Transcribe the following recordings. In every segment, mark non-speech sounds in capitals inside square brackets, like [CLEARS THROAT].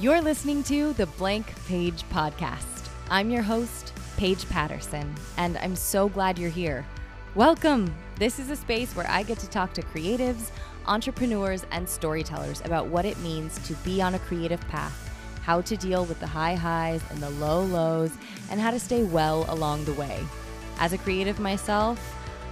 You're listening to the Blank Paige Podcast. I'm your host, Paige Patterson, and I'm so glad you're here. Welcome! This is a space where I get to talk to creatives, entrepreneurs, and storytellers about what it means to be on a creative path, how to deal with the high highs and the low lows, and how to stay well along the way. As a creative myself,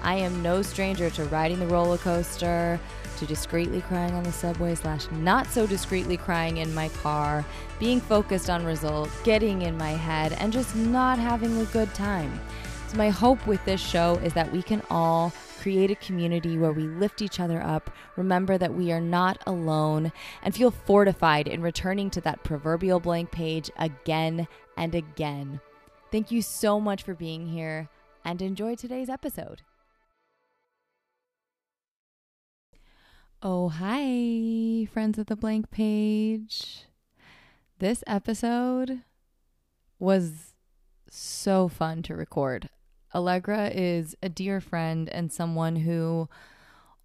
I am no stranger to riding the roller coaster, to discreetly crying on the subway, slash not so discreetly crying in my car, being focused on results, getting in my head, and just not having a good time. So, my hope with this show is that we can all create a community where we lift each other up, remember that we are not alone, and feel fortified in returning to that proverbial blank page again and again. Thank you so much for being here and enjoy today's episode. Oh, hi, friends of the blank page. This episode was so fun to record. Allegra is a dear friend and someone who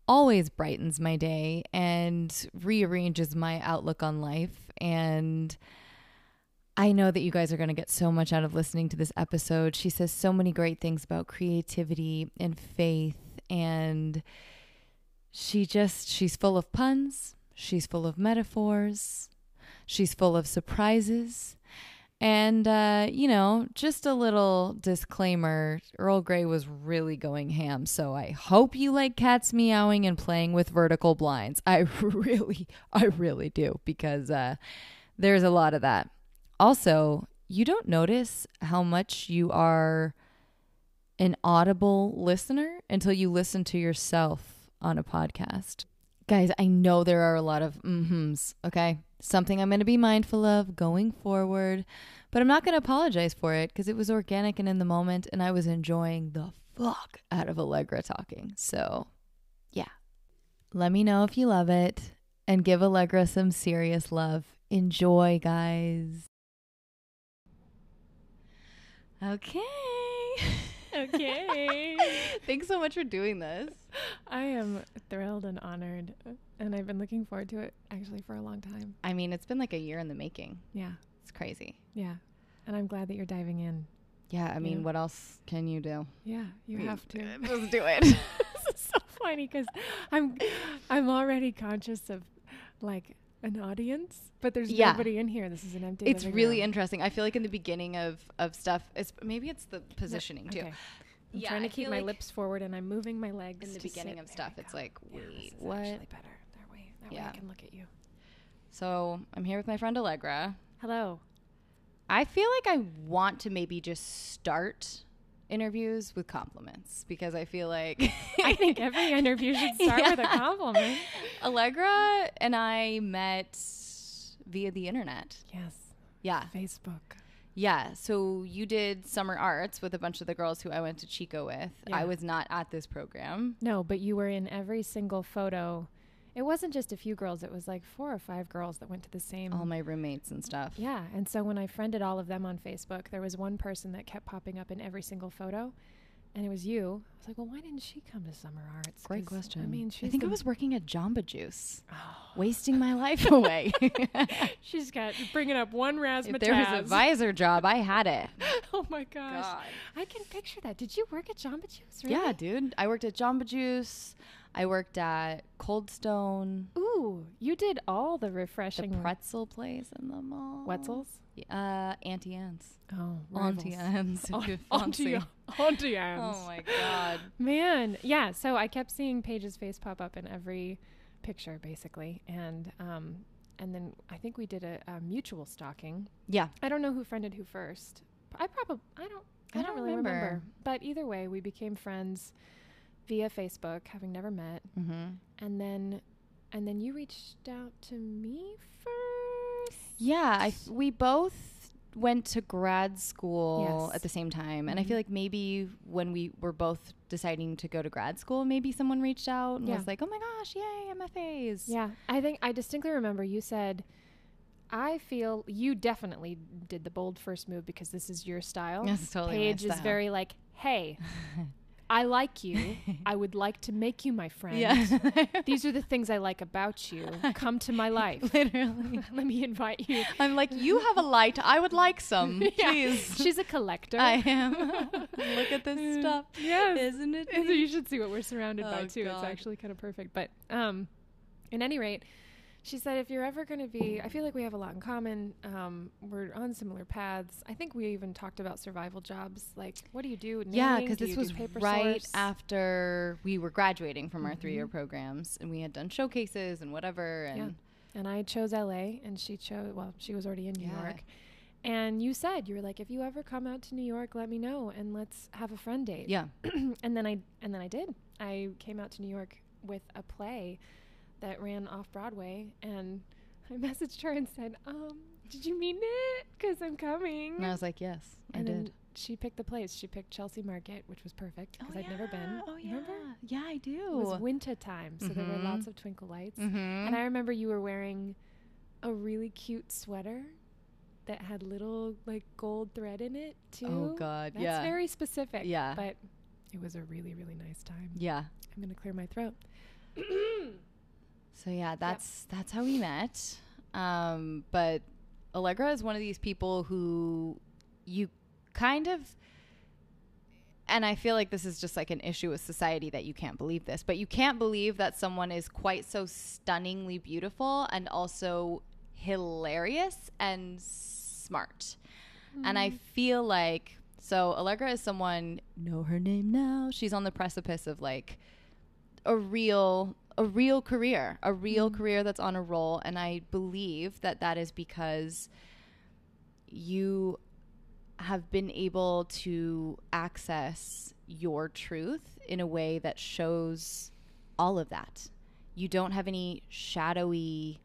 always brightens my day and rearranges my outlook on life. And I know that you guys are going to get so much out of listening to this episode. She says so many great things about creativity and faith and she just she's full of puns. She's full of metaphors. She's full of surprises. And uh, you know just a little disclaimer. Earl grey was really going ham so i hope you like cats meowing and playing with vertical blinds. I [LAUGHS] really i really do because uh, there's a lot of that. Also you don't notice how much you are an audible listener until you listen to yourself on a podcast. Guys, I know there are a lot of mm-hms, okay? Something I'm going to be mindful of going forward, but I'm not going to apologize for it because it was organic and in the moment, and I was enjoying the fuck out of Allegra talking. So, yeah. Let me know if you love it and give Allegra some serious love. Enjoy, guys. Okay. [LAUGHS] Okay. [LAUGHS] Thanks so much for doing this. I am thrilled and honored, and I've been looking forward to it actually for a long time. I mean, it's been like a year in the making. Yeah. It's crazy. Yeah. And I'm glad that you're diving in. Yeah, I mean, Yeah. what else can you do? Yeah, you We- have to. [LAUGHS] Let's do it. [LAUGHS] this is so funny because I'm I'm already conscious of like an audience, but there's Yeah. nobody in here. This is an empty. it's really room. interesting. I feel like in the beginning of of stuff, it's maybe it's the positioning too. Okay. I'm Yeah, trying I to keep my like lips forward and I'm moving my legs In the to beginning sit. of There stuff, it's go. like, Yeah, this wait, is what? Actually better. That way, that way I can look at you. So I'm here with my friend Allegra. Hello. I feel like I want to maybe just start interviews with compliments because I feel like [LAUGHS] I think every interview should [LAUGHS] start with a compliment. Allegra and I met via the internet. Yes. Yeah. Facebook. Yeah. So you did summer arts with a bunch of the girls who I went to Chico with. I was not at this program. No, but you were in every single photo. It wasn't just a few girls, it was like four or five girls that went to the same. All my roommates and stuff. yeah. And so when I friended all of them on Facebook, there was one person that kept popping up in every single photo, and it was you. I was like, well, why didn't she come to Summer Arts? Great question. I mean, she's I think I was working at Jamba Juice, Oh. wasting my life [LAUGHS] away. [LAUGHS] She's got bringing up one razzmatazz. if there was a visor job, I had it. [LAUGHS] oh my gosh. God. I can picture that. Did you work at Jamba Juice? Really? Yeah, dude. I worked at Jamba Juice. I worked at Cold Stone, Ooh, you did all the refreshing the pretzel place in the mall. Wetzels. Uh, Auntie Anne's. Oh, Auntie. Anne's. [LAUGHS] Auntie, [LAUGHS] fancy. Auntie Anne's. Oh my god. Man, yeah. So I kept seeing Paige's face pop up in every picture, basically, and um, and then I think we did a, a mutual stalking. Yeah. I don't know who friended who first. I probably I don't I, I don't, don't really remember. remember. But either way, we became friends via Facebook, having never met, Mm-hmm. and then and then you reached out to me first. Yeah, I we both went to grad school Yes. at the same time, and I Mhm. feel like maybe when we were both deciding to go to grad school, maybe someone reached out and Yeah. was like, "Oh my gosh, yay, MFAs!" Yeah, I think I distinctly remember you said, I feel you definitely did the bold first move because this is your style. That's totally my Paige is very like, hey, [LAUGHS] I like you. [LAUGHS] I would like to make you my friend. Yeah. [LAUGHS] These are the things I like about you. Come to my life. [LAUGHS] Literally. Let me invite you. I'm like, you have a light. I would like some. Yeah. Please. She's a collector. I am. Look at this stuff. Yes. Isn't it? So you should see what we're surrounded by Oh, too. God. It's actually kind of perfect. But um, at any rate, she said if you're ever going to be, I feel like we have a lot in common. Um, we're on similar paths. I think we even talked about survival jobs. Like, what do you do? Yeah, Knitting? because this was right source? after we were graduating from our three-year Mhm. programs, and we had done showcases and whatever. And Yeah. And I chose LA, and she chose. Well, she was already in New Yeah. York. And you said you were like, if you ever come out to New York, let me know, and let's have a friend date. yeah, [CLEARS THROAT] and then I and then I did. I came out to New York with a play that ran off Broadway, and I [LAUGHS] messaged her and said, um, "Did you mean it? Because I'm coming." and I was like, yes, and I did. she picked the place. She picked Chelsea Market, which was perfect because I'd never been. Oh yeah. Remember? Yeah, I do. It was winter time, so there were Mhm. lots of twinkle lights. mm-hmm. And I remember you were wearing a really cute sweater that had little like gold thread in it too. oh god, That's yeah, very specific. Yeah. But it was a really, really nice time. yeah. I'm gonna clear my throat. [CLEARS THROAT] So yeah, that's that's how we met. Um, but Allegra is one of these people who you kind of and I feel like this is just like an issue with society that you can't believe this, but you can't believe that someone is quite so stunningly beautiful and also hilarious and smart. And I feel like so Allegra is someone know her name now. She's on the precipice of like a real a real career, a real Mhm. career that's on a roll and I believe that that is because you have been able to access your truth in a way that shows all of that. You don't have any shadowy,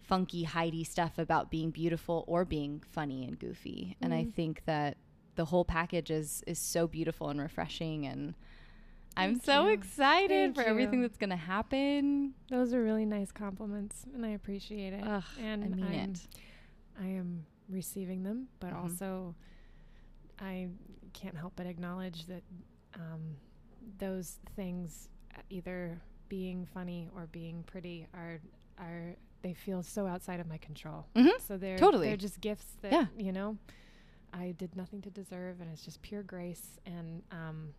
funky, hidey stuff about being beautiful or being funny and goofy. And I Mhm. think that the whole package is is so beautiful and refreshing and I'm Thank so you. excited Thank for everything that's going to happen. Those are really nice compliments, and I appreciate it. Ugh, and I mean I'm, it. I am receiving them, but Mhm. also I can't help but acknowledge that um, those things, uh, either being funny or being pretty, are are they feel so outside of my control. Mhm. So they're Totally. they're just gifts that Yeah. you know I did nothing to deserve, and it's just pure grace. And um,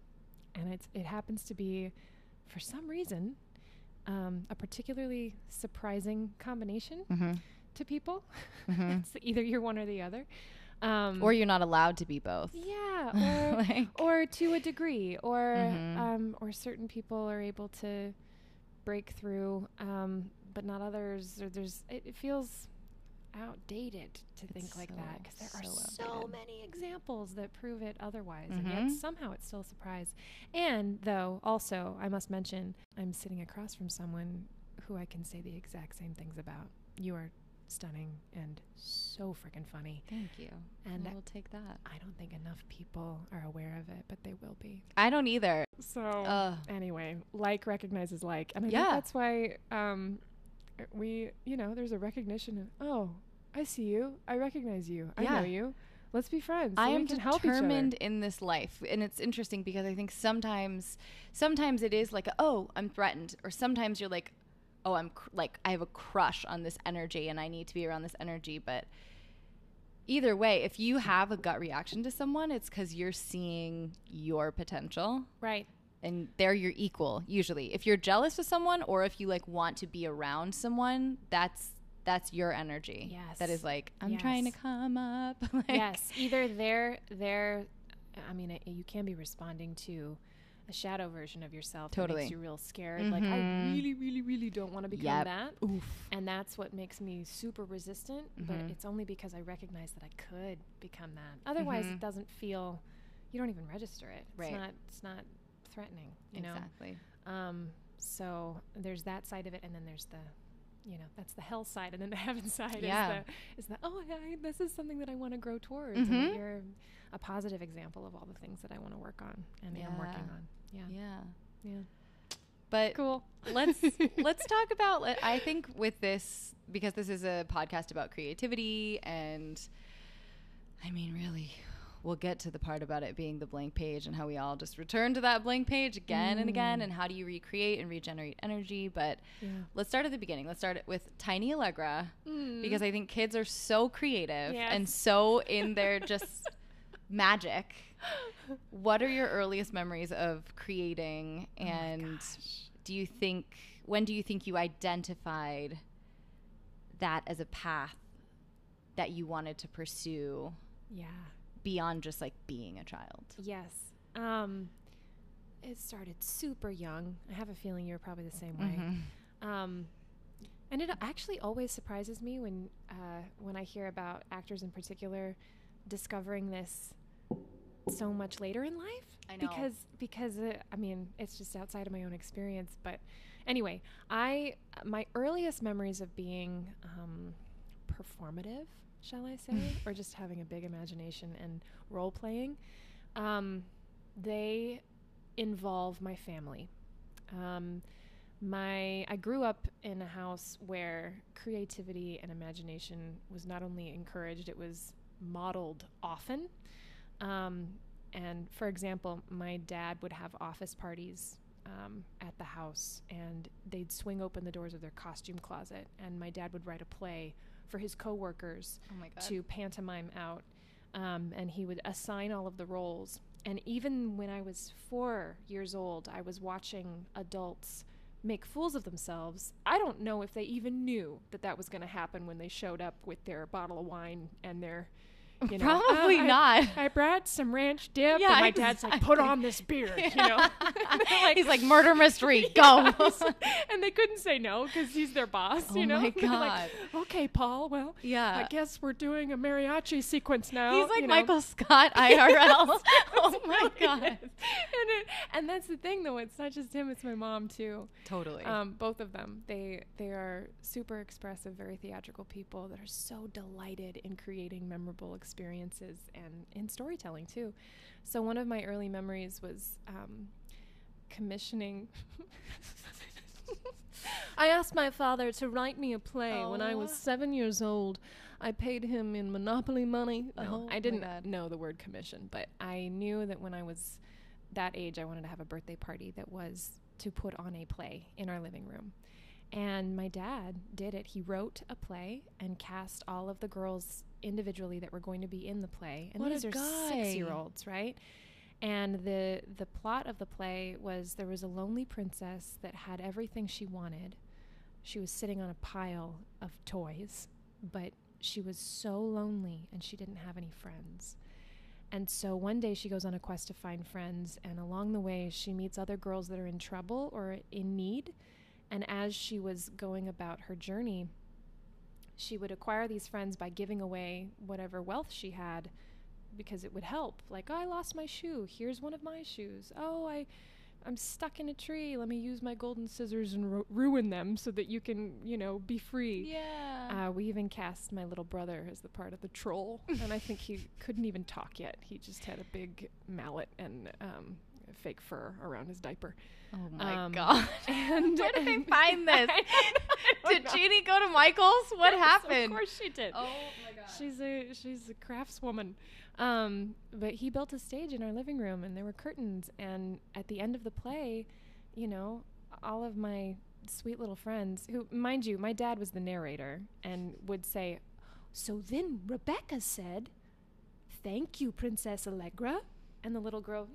and it's it happens to be, for some reason, um, a particularly surprising combination Mm-hmm. to people. Mhm. [LAUGHS] it's either you're one or the other. Um, Or you're not allowed to be both. yeah, [LAUGHS] or like, or to a degree, or Mhm. um, or certain people are able to break through, um, but not others. Or there's it, it feels outdated to think It's like that because there so- are so so outdated. many examples that prove it otherwise, and yet Mhm. somehow it's still a surprise. And though, also, I must mention, I'm sitting across from someone who I can say the exact same things about. You are stunning and so freaking funny. Thank you. And I will take that. I don't think enough people are aware of it, but they will be. I don't either. So anyway, like recognizes like, and I Yeah. think that's why um, we, you know, there's a recognition of, oh, I see you, I recognize you, I Yeah. know you. Let's be friends. so I am can help each determined in this life, and it's interesting because I think sometimes, sometimes it is like, oh, I'm threatened, or sometimes you're like, oh, I'm cr- like, I have a crush on this energy, and I need to be around this energy. But either way, if you have a gut reaction to someone, it's because you're seeing your potential, Right. and they're your equal. Usually, if you're jealous of someone, or if you like want to be around someone, that's that's your energy. Yes. That is like, I'm trying to come up. [LAUGHS] like, yes. Either they're they're, I mean, it, you can be responding to a shadow version of yourself that Totally. makes you real scared. Like I Mhm. really, really, really don't want to become Yep. that. Oof. And that's what makes me super resistant. But Mhm. it's only because I recognize that I could become that. Otherwise, Mhm. it doesn't feel. You don't even register it. Right. It's not. It's not threatening. You exactly. know. Um. So there's that side of it, and then there's the. You know, that's the hell side, and then the [LAUGHS] heaven side Yeah. is the is the oh, I, this is something that I want to grow towards, Mhm. and you're a positive example of all the things that I want to work on and I'm working on. Yeah, Yeah. yeah, But cool. [LAUGHS] let's let's talk about I think with this because this is a podcast about creativity and I mean really we'll get to the part about it being the blank page and how we all just return to that blank page again and again Mm. and how do you recreate and regenerate energy. But Yeah. let's start at the beginning. Let's start with Tiny Allegra Mm. because I think kids are so creative Yes. and so in their just [LAUGHS] magic. What are your earliest memories of creating Oh and gosh. do you think when do you think you identified that as a path that you wanted to pursue Yeah. Beyond just like being a child? Yes. Um, it started super young. I have a feeling you're probably the same way. Mhm. Um, and it actually always surprises me when uh, when I hear about actors in particular discovering this so much later in life. I know. because because uh, I mean it's just outside of my own experience. But anyway, I my earliest memories of being um, performative, shall I say, [LAUGHS] or just having a big imagination and role playing, um, they involve my family. Um, my I grew up in a house where creativity and imagination was not only encouraged, it was modeled often. Um, and for example, my dad would have office parties um, at the house, and they'd swing open the doors of their costume closet, and my dad would write a play for his coworkers Oh to pantomime out, um, and he would assign all of the roles. And even when I was four years old, I was watching adults make fools of themselves. I don't know if they even knew that that was going to happen when they showed up with their bottle of wine and their, you know, Probably "Uh, I- not. I brought some ranch dip. Yeah, and my dad's like, put on this beard, [LAUGHS] you know. [LAUGHS] They're He's like murder mystery. [LAUGHS] Go. and they couldn't say no because he's their boss, Oh you know. my They're like, okay, Paul. Well, yeah. I guess we're doing a mariachi sequence now. He's like you know. Michael Scott IRL. oh my god. And, it, and that's the thing, though. It's not just him; it's my mom too. Totally. Um, both of them. They they are super expressive, very theatrical people that are so delighted in creating memorable experiences and in storytelling too. So one of my early memories was um, commissioning. [LAUGHS] I asked my father to write me a play when I was Oh. seven years old. I paid him in Monopoly money. No, Oh I didn't know the word commission, but I knew that when I was that age, I wanted to have a birthday party that was to put on a play in our living room. And my dad did it. He wrote a play and cast all of the girls individually that were going to be in the play. And What these are six year olds, right? And the the plot of the play was there was a lonely princess that had everything she wanted. She was sitting on a pile of toys, but she was so lonely and she didn't have any friends. And so one day she goes on a quest to find friends, and along the way, she meets other girls that are in trouble or in need. And as she was going about her journey, she would acquire these friends by giving away whatever wealth she had because it would help. Like, oh, I lost my shoe. Here's one of my shoes. Oh, I. I'm stuck in a tree. Let me use my golden scissors and ru- ruin them so that you can, you know, be free. yeah. Uh, we even cast my little brother as the part of the troll, and I think he [LAUGHS] couldn't even talk yet. He just had a big mallet and um, fake fur around his diaper. oh my um, god. [LAUGHS] And Where did they find [LAUGHS] this? I don't- [LAUGHS] I don't Did. Jeannie go to Michael's? What Yes, happened? Of course she did. Oh my god. She's a she's a craftswoman. Um, but he built a stage in our living room, and there were curtains. And at the end of the play, you know, all of my sweet little friends, who, mind you, my dad was the narrator, and would say, "So then Rebecca said, "Thank you, Princess Allegra," and the little girl,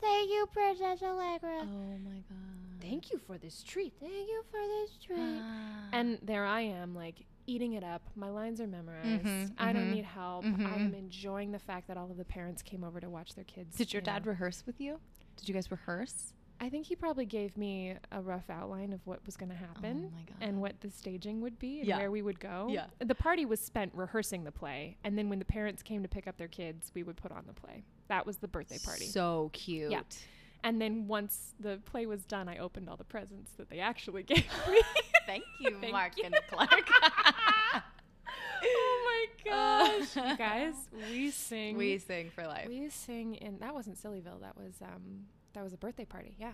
Thank you, Princess Allegra. oh my god. "Thank you for this treat." Thank you for this treat. Ah. And there I am, like eating it up. My lines are memorized. Mhm, I don't mhm, need help. mhm. I'm enjoying the fact that all of the parents came over to watch their kids. did your you dad know. rehearse with you? Did you guys rehearse? I think he probably gave me a rough outline of what was going to happen Oh my god. and what the staging would be and Yeah. where we would go. Yeah. The party was spent rehearsing the play, and then when the parents came to pick up their kids, we would put on the play. That was the birthday party. So cute. Yeah. and then once the play was done, I opened all the presents that they actually [LAUGHS] gave me. [LAUGHS] Thank you, Thank Mark you. and Clark. [LAUGHS] oh my gosh, you guys, we sing. we sing for life. We sing in that wasn't Sillyville. That was um that was a birthday party. Yeah.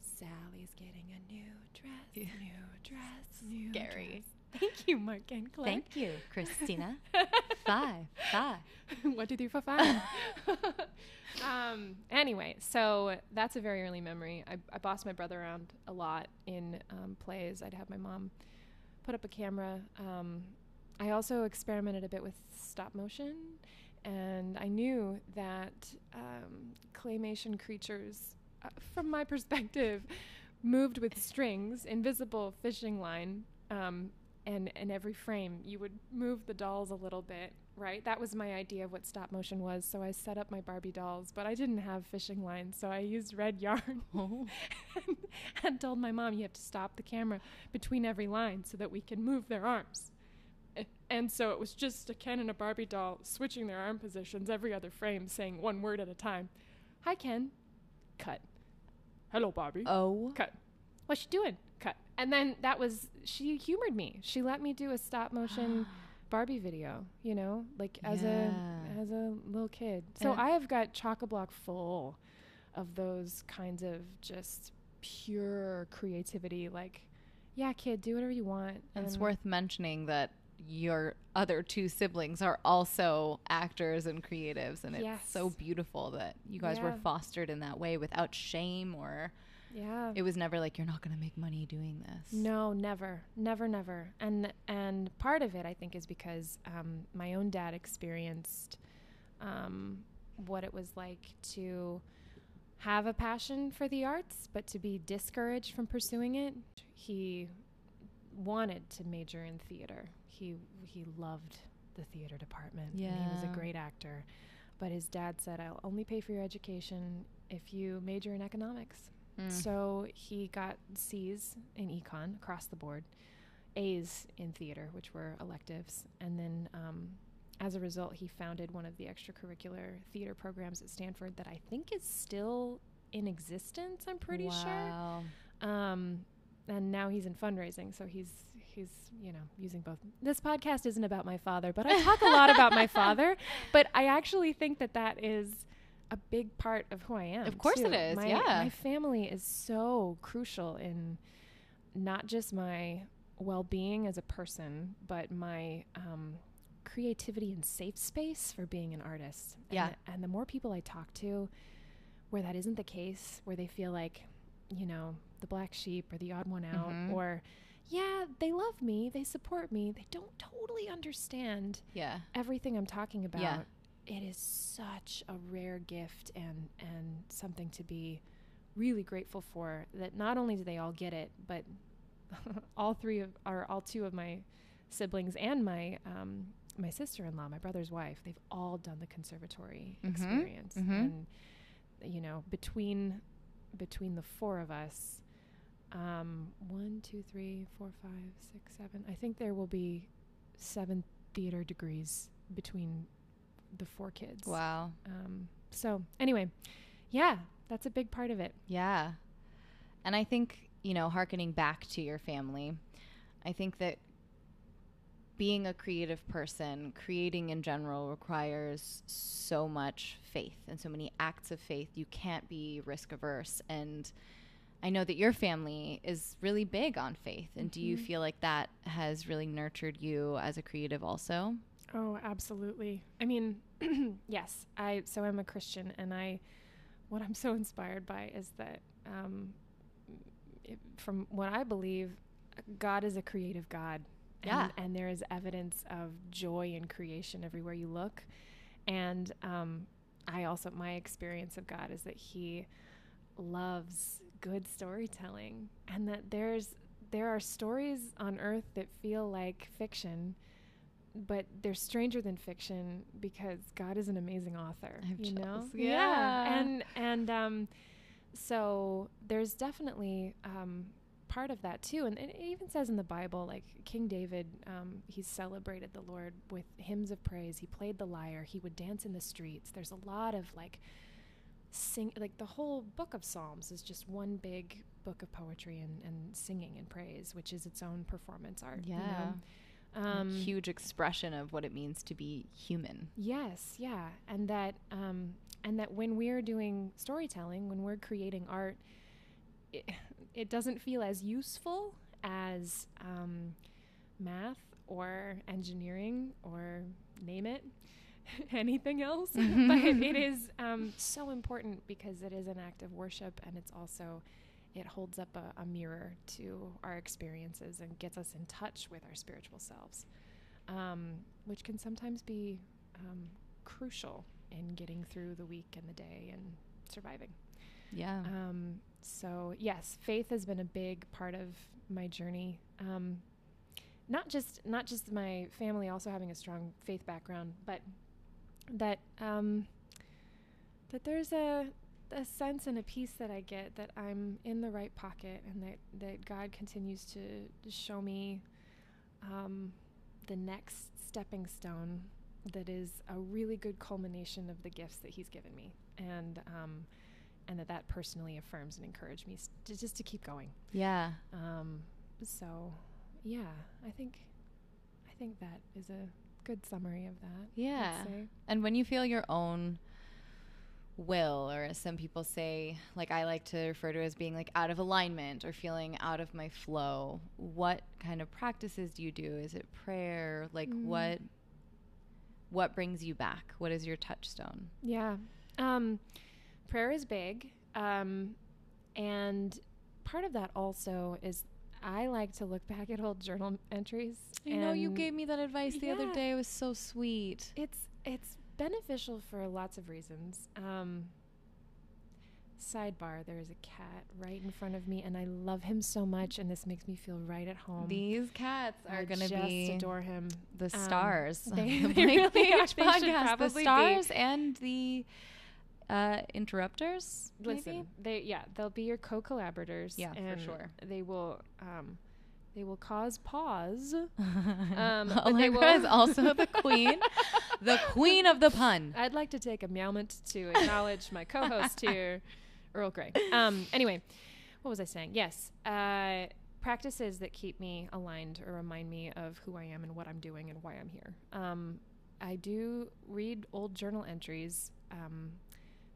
Sally's getting a new dress. Yeah. New dress. New Scary. dress. Thank you, Mark and Claire. Thank you, Christina. [LAUGHS] five, five. One, two, three, four, five. [LAUGHS] um, anyway, so that's a very early memory. I, I bossed my brother around a lot in um, plays. I'd have my mom put up a camera. Um, I also experimented a bit with stop motion, and I knew that um, claymation creatures, uh, from my perspective, moved with strings, invisible fishing line. Um, and in every frame, you would move the dolls a little bit, right? That was my idea of what stop motion was. So I set up my Barbie dolls, but I didn't have fishing lines, so I used red yarn Oh. [LAUGHS] and, and told my mom, "You have to stop the camera between every line so that we can move their arms." And so it was just a Ken and a Barbie doll switching their arm positions every other frame, saying one word at a time. Hi, Ken. Cut. Hello, Barbie. Oh. Cut. What's she doing? Cut. And then that was she humored me. She let me do a stop motion [GASPS] Barbie video, you know, like as Yeah. a as a little kid. So And- I have got chock a block full of those kinds of just pure creativity. Like, yeah, kid, do whatever you want. And it's um, worth mentioning that your other two siblings are also actors and creatives, and it's so beautiful that you guys were fostered in that way without shame or yeah. it was never like you're not going to make money doing this. No, never, never, never. And and part of it, I think, is because um, my own dad experienced um, what it was like to have a passion for the arts, but to be discouraged from pursuing it. He wanted to major in theater. He he loved the theater department. and he was a great actor. But his dad said, "I'll only pay for your education if you major in economics." Mm. So he got C's in econ across the board, A's in theater, which were electives, and then um, as a result, he founded one of the extracurricular theater programs at Stanford that I think is still in existence. I'm pretty wow. sure. Um, and now he's in fundraising, so he's he's you know using both. This podcast isn't about my father, but I talk a lot about my [LAUGHS] father. But I actually think that that is a big part of who I am. Of course it too. is, My, yeah. my family is so crucial in not just my well-being as a person, but my um, creativity and safe space for being an artist. And Yeah. the- and the more people I talk to, where that isn't the case, where they feel like, you know, the black sheep or the odd one out, Mhm. or yeah, they love me, they support me, they don't totally understand Yeah. everything I'm talking about. Yeah. It is such a rare gift and and something to be really grateful for that not only do they all get it, but [LAUGHS] all three of or all two of my siblings and my um, my sister-in-law, my brother's wife, they've all done the conservatory Mhm, experience. mhm. And you know, between between the four of us, um, one, two, three, four, five, six, seven. I think there will be seven theater degrees between the four kids. Wow. Um, so anyway, yeah, that's a big part of it. Yeah. And I think, you know, harkening back to your family, I think that being a creative person, creating in general requires so much faith and so many acts of faith. You can't be risk averse. And I know that your family is really big on faith. And do you Mhm. feel like that has really nurtured you as a creative also? Oh, absolutely. I mean, [CLEARS THROAT] yes. I so I'm a Christian, and I what I'm so inspired by is that um, it, from what I believe, God is a creative God. Yeah. And, and there is evidence of joy in creation everywhere you look. And um, I also my experience of God is that He loves good storytelling, and that there's there are stories on earth that feel like fiction but they're stranger than fiction because God is an amazing author. You know, chills. Yeah. and and um, so there's definitely um, part of that too. And it even says in the Bible, like King David, um, he celebrated the Lord with hymns of praise. He played the lyre. He would dance in the streets. There's a lot of like sing, like the whole book of Psalms is just one big book of poetry and, and singing and praise, which is its own performance art. you know? Yeah. A Um, huge expression of what it means to be human. Yes, yeah, and that um, and that when we're doing storytelling, when we're creating art, it, it doesn't feel as useful as um, math or engineering or name it, [LAUGHS] anything else. but it [LAUGHS] is um, so important because it is an act of worship and it's also, it holds up a, a mirror to our experiences and gets us in touch with our spiritual selves, um, which can sometimes be um, crucial in getting through the week and the day and surviving. Yeah. Um, so yes, faith has been a big part of my journey. Um, not just not just my family also having a strong faith background, but that um, that there's a a sense and a peace that I get that I'm in the right pocket and that that God continues to, show me um, the next stepping stone that is a really good culmination of the gifts that He's given me and um, and that that personally affirms and encourages me s- to, just to keep going. yeah. Um, so, yeah, I think I think that is a good summary of that. Yeah. And when you feel your own will, or as some people say, like I like to refer to as being like out of alignment or feeling out of my flow, what kind of practices do you do? Is it prayer? Like Mm. what what brings you back? What is your touchstone? Yeah. Um, prayer is big. Um, and part of that also is I like to look back at old journal entries. I know you gave me that advice the other day. It was so sweet. It's it's beneficial for lots of reasons. Um, sidebar: There is a cat right in front of me, and I love him so much, and this makes me feel right at home. These cats are going to just be adore him. the Um, stars. of they- the [LAUGHS] they really are. [LAUGHS] They podcast. The probably be. stars and the uh, interrupters. Listen, maybe? they yeah, they'll be your co-collaborators. Yeah, for sure. They will um, they will cause pause. [LAUGHS] um, Allegra [LAUGHS] is also the queen, the queen of the pun. [LAUGHS] I'd like to take a moment to acknowledge my co-host here, Earl Grey. Um, anyway, what was I saying? Yes, uh, practices that keep me aligned or remind me of who I am and what I'm doing and why I'm here. Um, I do read old journal entries um,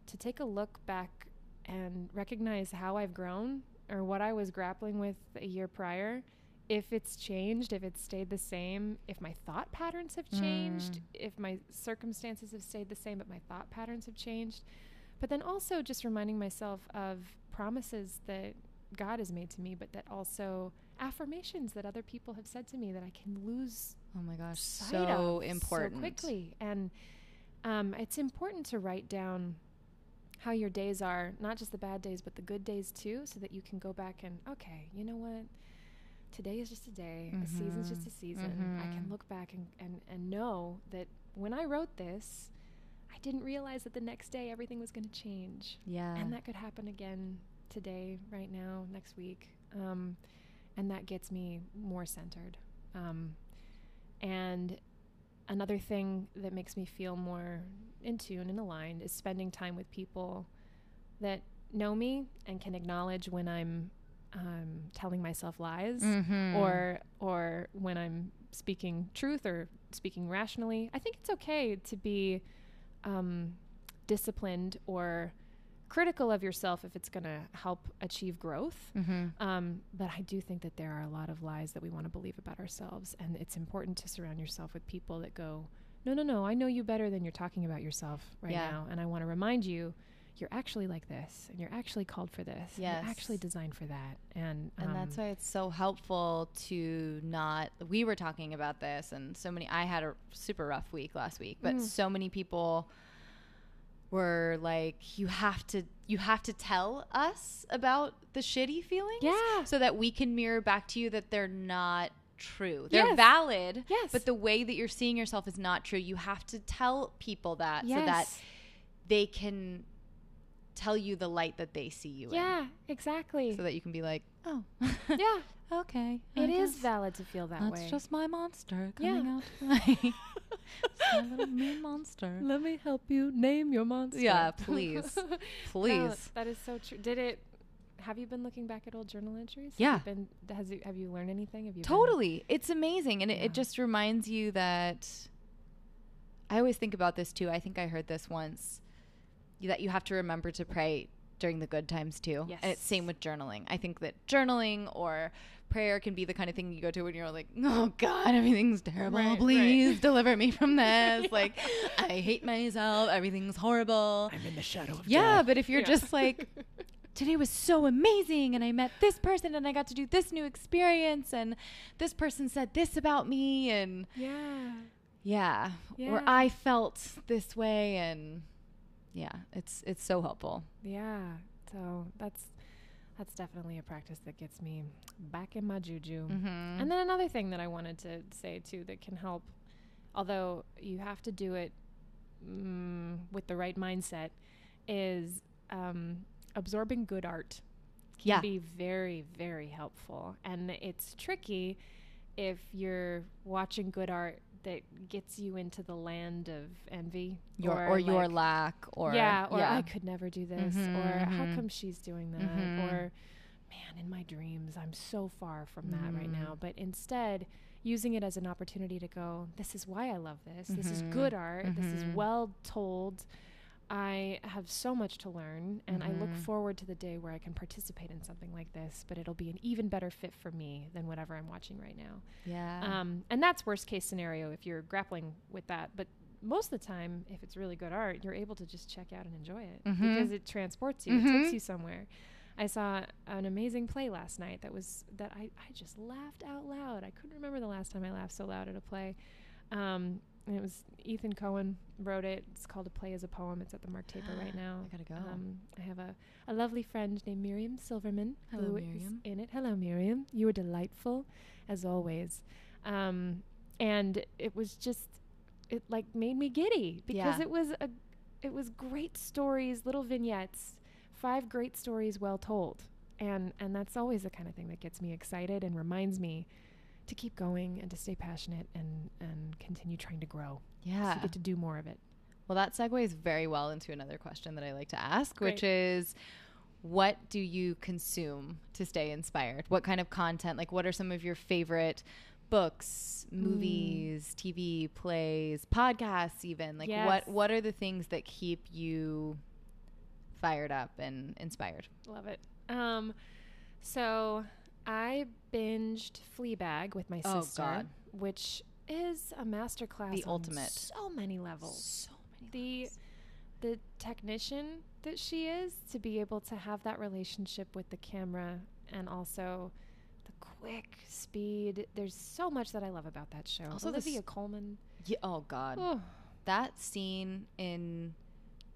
to take a look back and recognize how I've grown or what I was grappling with a year prior. If it's changed, if it's stayed the same, if my thought patterns have changed, Mm. if my circumstances have stayed the same, but my thought patterns have changed. But then also just reminding myself of promises that God has made to me, but that also affirmations that other people have said to me that I can lose Oh my gosh, sight so of important. so quickly. And um, it's important to write down how your days are, not just the bad days, but the good days too, so that you can go back and okay, you know what? Today is just a day. A season's just a season. I can Mhm. look back and, and, and know that when I wrote this, I didn't realize that the next day everything was going to change Yeah. and that could happen again today, right now, next week. Um, and that gets me more centered. Um, and another thing that makes me feel more in tune and aligned is spending time with people that know me and can acknowledge when I'm um, telling myself lies Mhm. or or when I'm speaking truth or speaking rationally. I think it's okay to be um, disciplined or critical of yourself if it's going to help achieve growth. Mhm. Um, but I do think that there are a lot of lies that we want to believe about ourselves, and it's important to surround yourself with people that go, "No, no, no, I know you better than you're talking about yourself right Yeah. now, and I want to remind you." You're actually like this, and you're actually called for this. Yes. You're actually designed for that, and And that's um, why it's so helpful to not. We were talking about this, and so many. I had a super rough week last week, but Mm. so many people were like, "You have to, you have to tell us about the shitty feelings, Yeah. so that we can mirror back to you that they're not true. They're Yes. valid, Yes. but the way that you're seeing yourself is not true. You have to tell people that, so that they can tell you the light that they see you Yeah, exactly. so that you can be like, oh, yeah, [LAUGHS] okay, it is valid to feel that That's way. That's just my monster Yeah. coming out [LAUGHS] tonight. My little mean monster. Let me help you name your monster. Yeah, please. [LAUGHS] No, Please. that is so true. Did it? Have you been looking back at old journal entries? Have Yeah. you been, has have you learned anything? Have you Totally. It's amazing. And it, Yeah. it just reminds you that I always think about this too. I think I heard this once that you have to remember to pray during the good times too. Yes. And it's same with journaling. I think that journaling or prayer can be the kind of thing you go to when you're like, oh God, everything's terrible. Right, right. Please [LAUGHS] deliver me from this. Like, I hate myself. Everything's horrible. I'm in the shadow of Yeah, but if you're Yeah. just like, [LAUGHS] today was so amazing and I met this person and I got to do this new experience and this person said this about me and yeah. yeah, or I felt this way and yeah, it's it's so helpful. Yeah. So that's that's definitely a practice that gets me back in my juju. Mm-hmm. And then another thing that I wanted to say too that can help, although you have to do it mm, with the right mindset, is um, absorbing good art. Can Yeah. be very very helpful, and it's tricky if you're watching good art that gets you into the land of envy your or, your like- lack or yeah, or yeah. I could never do this, Mhm, or how mhm. come she's doing that, Mhm. or man, in my dreams, I'm so far from that right Mhm. now. But instead, using it as an opportunity to go, this is why I love this. This is Mhm, good art. This is mhm. well told. I have so much to learn, and I look Mhm. forward to the day where I can participate in something like this. But it'll be an even better fit for me than whatever I'm watching right now. yeah. Um, and that's worst case scenario if you're grappling with that. But most of the time, if it's really good art, you're able to just check out and enjoy it Mhm. because it transports you. It Mhm. takes you somewhere. I saw an amazing play last night that was that I, I just laughed out loud. I couldn't remember the last time I laughed so loud at a play. Um, and it was Ethan Coen wrote it. It's called A Play Is a Poem. It's at the Mark Taper right [GASPS] now. I gotta go. Um, I have a, a lovely friend named Miriam Silverman Hello, who Miriam. in it. Hello, Miriam. You were delightful as always. Um, and it was just, it like made me giddy because Yeah. it was a, it was great stories, little vignettes, five great stories well told. And, and that's always the kind of thing that gets me excited and reminds me to keep going and to stay passionate and, and continue trying to grow. So yeah. you get to do more of it. Well, that segues very well into another question that I like to ask, which is what do you consume to stay inspired? What kind of content? Like, what are some of your favorite books, Mm. movies, TV, plays, podcasts, even? Like, Yes. what what are the things that keep you fired up and inspired? Love it. Um, so I binged Fleabag with my Oh, sister, God. which is a masterclass. The on ultimate. So many levels. So many. The the technician that she is to be able to have that relationship with the camera and also the quick speed. There's so much that I love about that show. Also Olivia s- Colman. Yeah, oh God, Oh, that scene in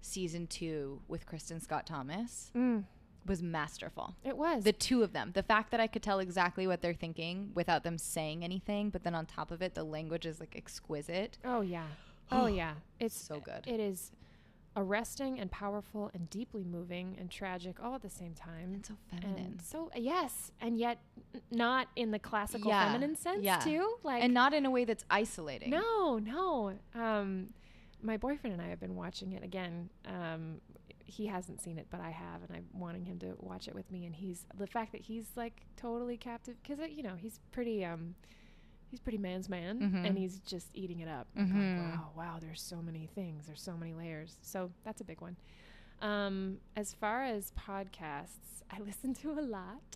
season two with Kristin Scott Thomas mm, was masterful. it was. the two of them the fact that i could tell exactly what they're thinking without them saying anything but then on top of it the language is like exquisite Oh yeah. Oh yeah. It's so good It is arresting and powerful and deeply moving and tragic all at the same time. and so feminine And so yes, and yet n- not in the classical Yeah, feminine sense yeah. too. Like and not in a way that's isolating no, no. Um, my boyfriend and I have been watching it again. Um, he hasn't seen it, but I have, and I'm wanting him to watch it with me. And he's the fact that he's like totally captive because you know he's pretty um, he's pretty man's man, Mhm. and he's just eating it up. Going, Mhm. wow, wow, there's so many things, there's so many layers. So that's a big one. Um, as far as podcasts, [LAUGHS] I listen to a lot.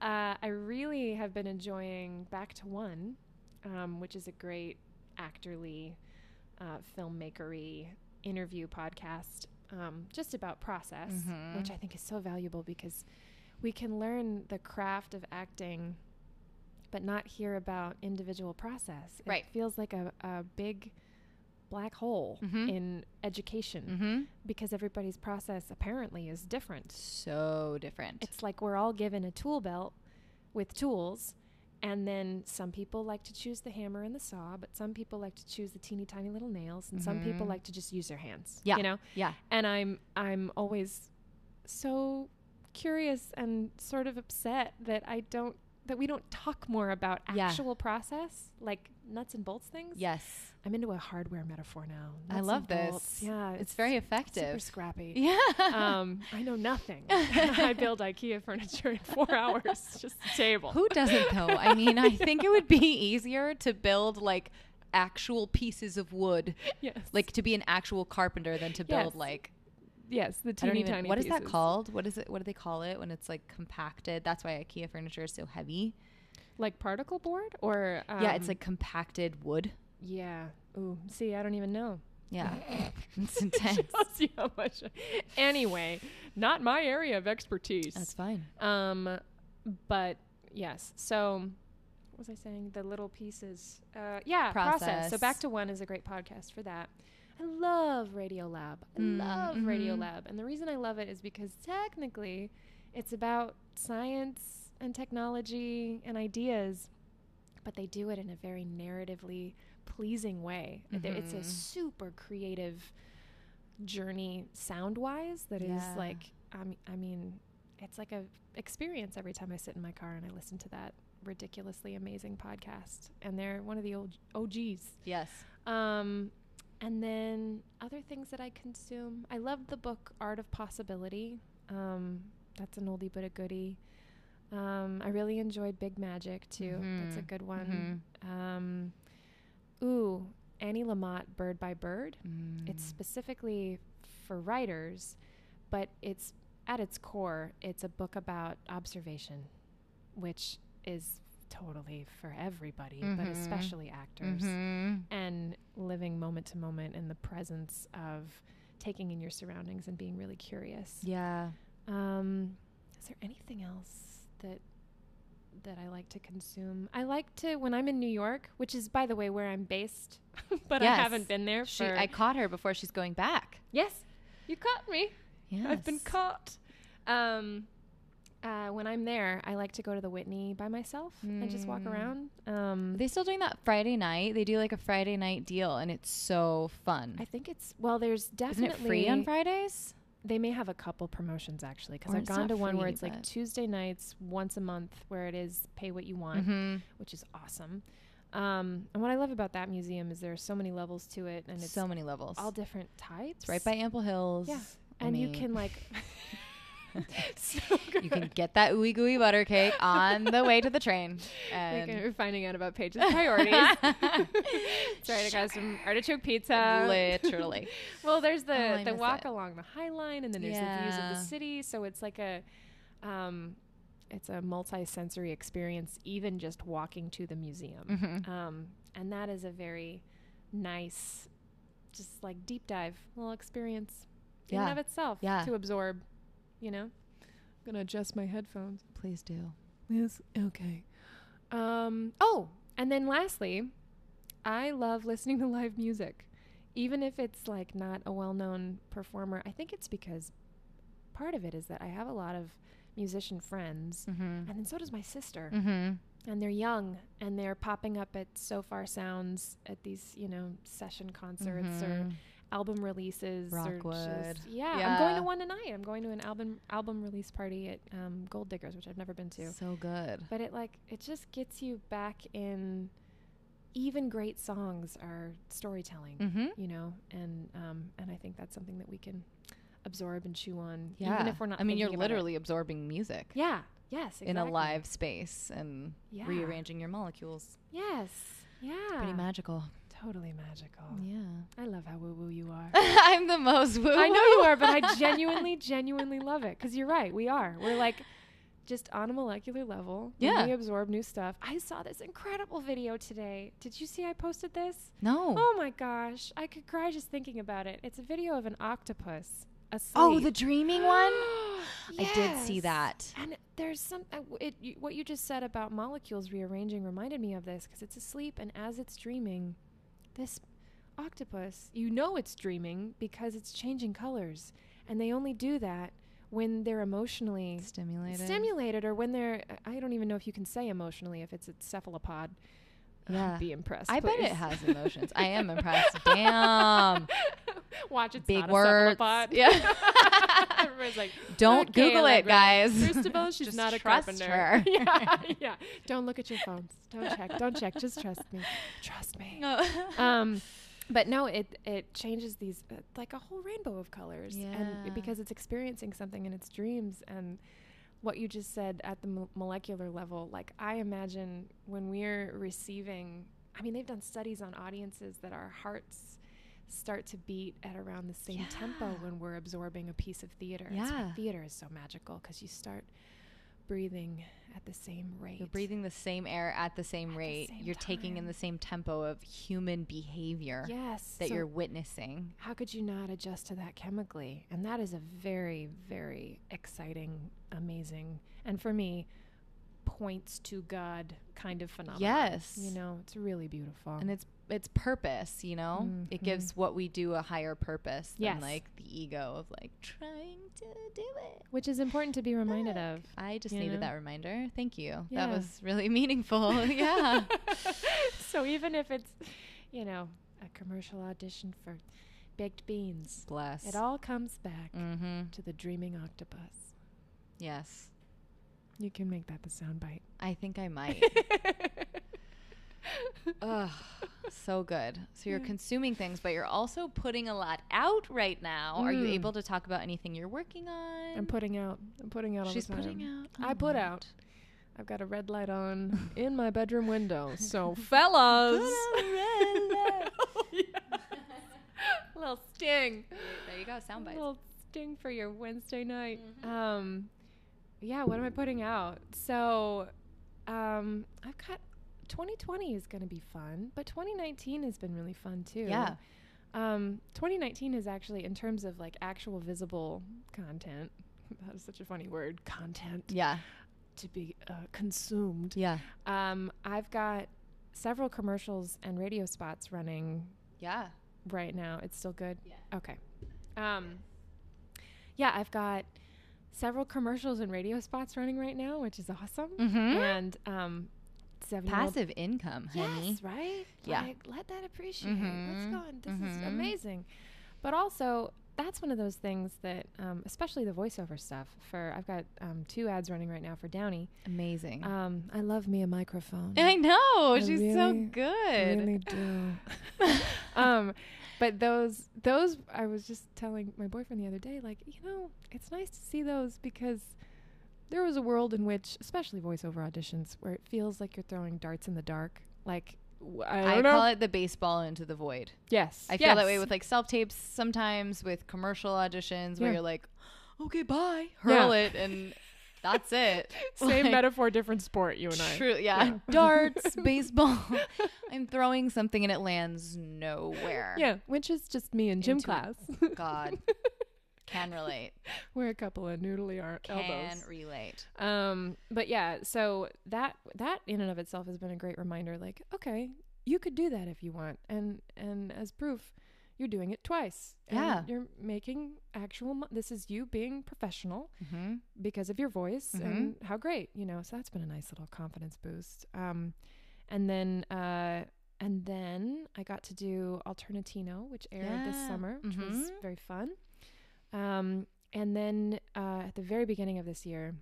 Uh, I really have been enjoying Back to One, um, which is a great actorly, uh, filmmakery interview podcast, um, just about process, Mhm. which I think is so valuable because we can learn the craft of acting, but not hear about individual process. It Right. feels like a, a big black hole Mhm. in education mm-hmm. because everybody's process apparently is different. so different It's like we're all given a tool belt with tools, and then some people like to choose the hammer and the saw, but some people like to choose the teeny tiny little nails, and some people Mhm. like to just use their hands. Yeah. you know. yeah And I'm I'm always so curious and sort of upset that I don't that we don't talk more about Yeah. actual process, like nuts and bolts things. yes I'm into a hardware metaphor now. I Nuts and love this. bolts. Yeah, it's very super effective scrappy [LAUGHS] yeah um, I know nothing. [LAUGHS] I build IKEA furniture in four [LAUGHS] hours, just a table. who doesn't though i mean i think it would be easier to build like actual pieces of wood Yes. like to be an actual carpenter than to build Yes. like yes, the teeny even. tiny. What is that called? What is it? What do they call it when it's like compacted? That's why IKEA furniture is so heavy. Like particle board or yeah, it's um, like compacted wood. yeah. Ooh, see, I don't even know. Yeah, [LAUGHS] it's intense. Shows you how much. Anyway, not my area of expertise. That's fine. Um, but yes. So, what was I saying? The little pieces. Uh, yeah, process. So back to one is a great podcast for that. I love Radiolab. I Mm, love Radio mhm. Lab, and the reason I love it is because technically, it's about science and technology and ideas, but they do it in a very narratively pleasing way. It- It's a Mhm. super creative journey sound wise that is Yeah. like I mean, I mean it's like a experience every time I sit in my car and I listen to that ridiculously amazing podcast and they're one of the old OGs. Yes. Um and then other things that I consume. I love the book Art of Possibility. Um that's an oldie but a goodie. Um, I really enjoyed Big Magic too. That's a good one. Um, ooh, Annie Lamott, Bird by Bird. It's Mm. specifically for writers, but it's at its core, it's a book about observation, which is totally for everybody, but Mhm. especially actors Mhm. and living moment to moment in the presence of taking in your surroundings and being really curious. Yeah. Um, is there anything else that that I like to consume? I like to when I'm in New York, which is by the way where I'm based, [LAUGHS] but I haven't been there She. I caught her before she's going back. yes, you caught me. Yes. I've been caught. Um, uh, when I'm there, I like to go to the Whitney by myself and just walk Mm. around. Um, they still doing that Friday night? They do like a Friday night deal, and it's so fun. I think it's well. There's Isn't definitely it free on Fridays? They may have a couple promotions actually because I've gone to one where it's like Tuesday nights once a month where it is pay what you want, Mm-hmm. which is awesome. Um, and what I love about that museum is there are so many levels to it, and it's So many levels. all different types. It's right by Ample Hills. Yeah. I and you can like. [LAUGHS] [LAUGHS] so you can get that ooey gooey butter cake on the way to the train. Like, And you're finding out about Paige's [LAUGHS] priorities. Right. [LAUGHS] I got some artichoke pizza. literally. Well, there's Oh, the I the walk it. along the High Line, and then there's the views of the city. So it's like a, um, it's a multi-sensory experience, even just walking to the museum. Mhm. Um, and that is a very nice, just like deep dive little experience in and of itself Yeah. to absorb. You know, I'm gonna adjust my headphones. Please do. Yes. Okay. Um, oh, and then lastly, I love listening to live music, even if it's like not a well-known performer. I think it's because part of it is that I have a lot of musician friends, Mm-hmm. and then so does my sister, Mm-hmm. and they're young and they're popping up at Sofar Sounds at these, you know, session concerts or album releases. Rockwood. just yeah, I'm going to one tonight. I'm going to an album album release party at um, Gold Diggers, which I've never been to So good. but it like it just gets you back in even great songs are storytelling Mm-hmm. you know and um and i think that's something that we can absorb and chew on Yeah. even if we're not I mean, you're about it. literally absorbing music yeah yes in a live space and Yeah. rearranging your molecules. yes yeah Pretty magical. Totally magical Yeah. i love how woo woo you are [LAUGHS] I'm the most woo. woo. i know you are but i [LAUGHS] genuinely genuinely love it because you're right we are we're like just on a molecular level Yeah. we absorb new stuff i saw this incredible video today did you see i posted this No. Oh my gosh, I could cry just thinking about it. It's a video of an octopus asleep. Oh, the dreaming one? yes. [GASPS] I did see that. And there's some uh, it, what you just said about molecules rearranging reminded me of this because it's asleep and as it's dreaming, this octopus, you know it's dreaming because it's changing colors, and they only do that when they're emotionally Stimulated. stimulated or when they're I don't even know if you can say emotionally if it's a cephalopod. Yeah. Be impressed. I bet it has emotions. I am [LAUGHS] impressed. Damn. [LAUGHS] Watch it's Big words. Yeah. [LAUGHS] Everybody's like, Don't "Okay, Google it, guys. First of all, she's Just not a carpenter. her. yeah, yeah. Don't look at your phones. Don't check. Don't check. Just trust me. Trust me. Um, but no, it it changes these uh, like a whole rainbow of colors, Yeah. and because it's experiencing something in its dreams and what you just said at the mo- molecular level, like I imagine when we're receiving, I mean, they've done studies on audiences that our hearts start to beat at around the same tempo when we're absorbing a piece of theater. That's why Yeah. theater is so magical because you start breathing at the same rate. You're breathing the same air at the same At the rate. same you're taking in the same tempo of human behavior Yes. that so you're witnessing. how could you not adjust to that chemically? And that is a very, very exciting, amazing, and for me, points to God kind of phenomenon. Yes. You know, it's really beautiful. And it's it's purpose, you know? It Mhm. gives what we do a higher purpose than Yes. like the ego of like trying to do it. which is important to be reminded Look. of. I just needed know? that reminder. Thank you. Yeah. That was really [LAUGHS] meaningful. [LAUGHS] yeah. [LAUGHS] so even if it's, you know, a commercial audition for baked beans, Bless. it all comes back Mm-hmm. to the dreaming octopus. Yes. You can make that the soundbite. I think I might. Ugh, so good. So you're Yeah. consuming things, but you're also putting a lot out right now. Are you Mm. able to talk about anything you're working on? I'm putting out. I'm putting out. She's all the putting out. I put out. I've got a red light on [LAUGHS] in my bedroom window. So, fellas, Put a red [LAUGHS] light. Oh, yeah. little sting, There you go. Sound bites. little sting for your Wednesday night. Mhm. Um, yeah. What am I putting out? So, um, I've got 2020 is going to be fun, but 2019 has been really fun too. Yeah. Um, 2019 is actually, in terms of like actual visible content, [LAUGHS] that is such a funny word, content Yeah. to be uh, consumed. Yeah. Um, I've got several commercials and radio spots running Yeah. right now. It's still good? Yeah. Okay. Um, yeah, I've got several commercials and radio spots running right now, which is awesome. Mm-hmm. And um, seven Passive income, honey. Yes, right? Yeah. Like, let that appreciate. Let's Mhm. go. on. This is Mhm. amazing. But also, that's one of those things that, um, especially the voiceover stuff. For I've got um, two ads running right now for Downy. Amazing. Um, I love me a microphone. I know. I She's so good. really do. [LAUGHS] um, but those, those, I was just telling my boyfriend the other day, like, you know, it's nice to see those because there was a world in which, especially voiceover auditions, where it feels like you're throwing darts in the dark. Like, I, know. call it the baseball into the void. yes. I feel that way with like self tapes sometimes with commercial auditions where Yeah. you're like, oh, okay, bye, hurl Yeah. it, and that's it. [LAUGHS] same Like, metaphor, different sport. You and I. True, yeah. Yeah. [LAUGHS] Darts, [LAUGHS] baseball. I'm throwing something and it lands nowhere. Yeah, which is just me in gym Into- class. God. Can relate. [LAUGHS] We're a couple of noodly ar- Can elbows. relate. Um, but yeah, so that that in and of itself has been a great reminder. Like, okay, you could do that if you want, and and as proof, you're doing it twice. and Yeah. you're making actual. Mo- this is you being professional Mm-hmm. because of your voice, Mhm. and how great, you know. So that's been a nice little confidence boost. Um, and then uh, and then I got to do Alternatino, which aired this summer, which was Mhm. very fun. Um, and then uh, at the very beginning of this year,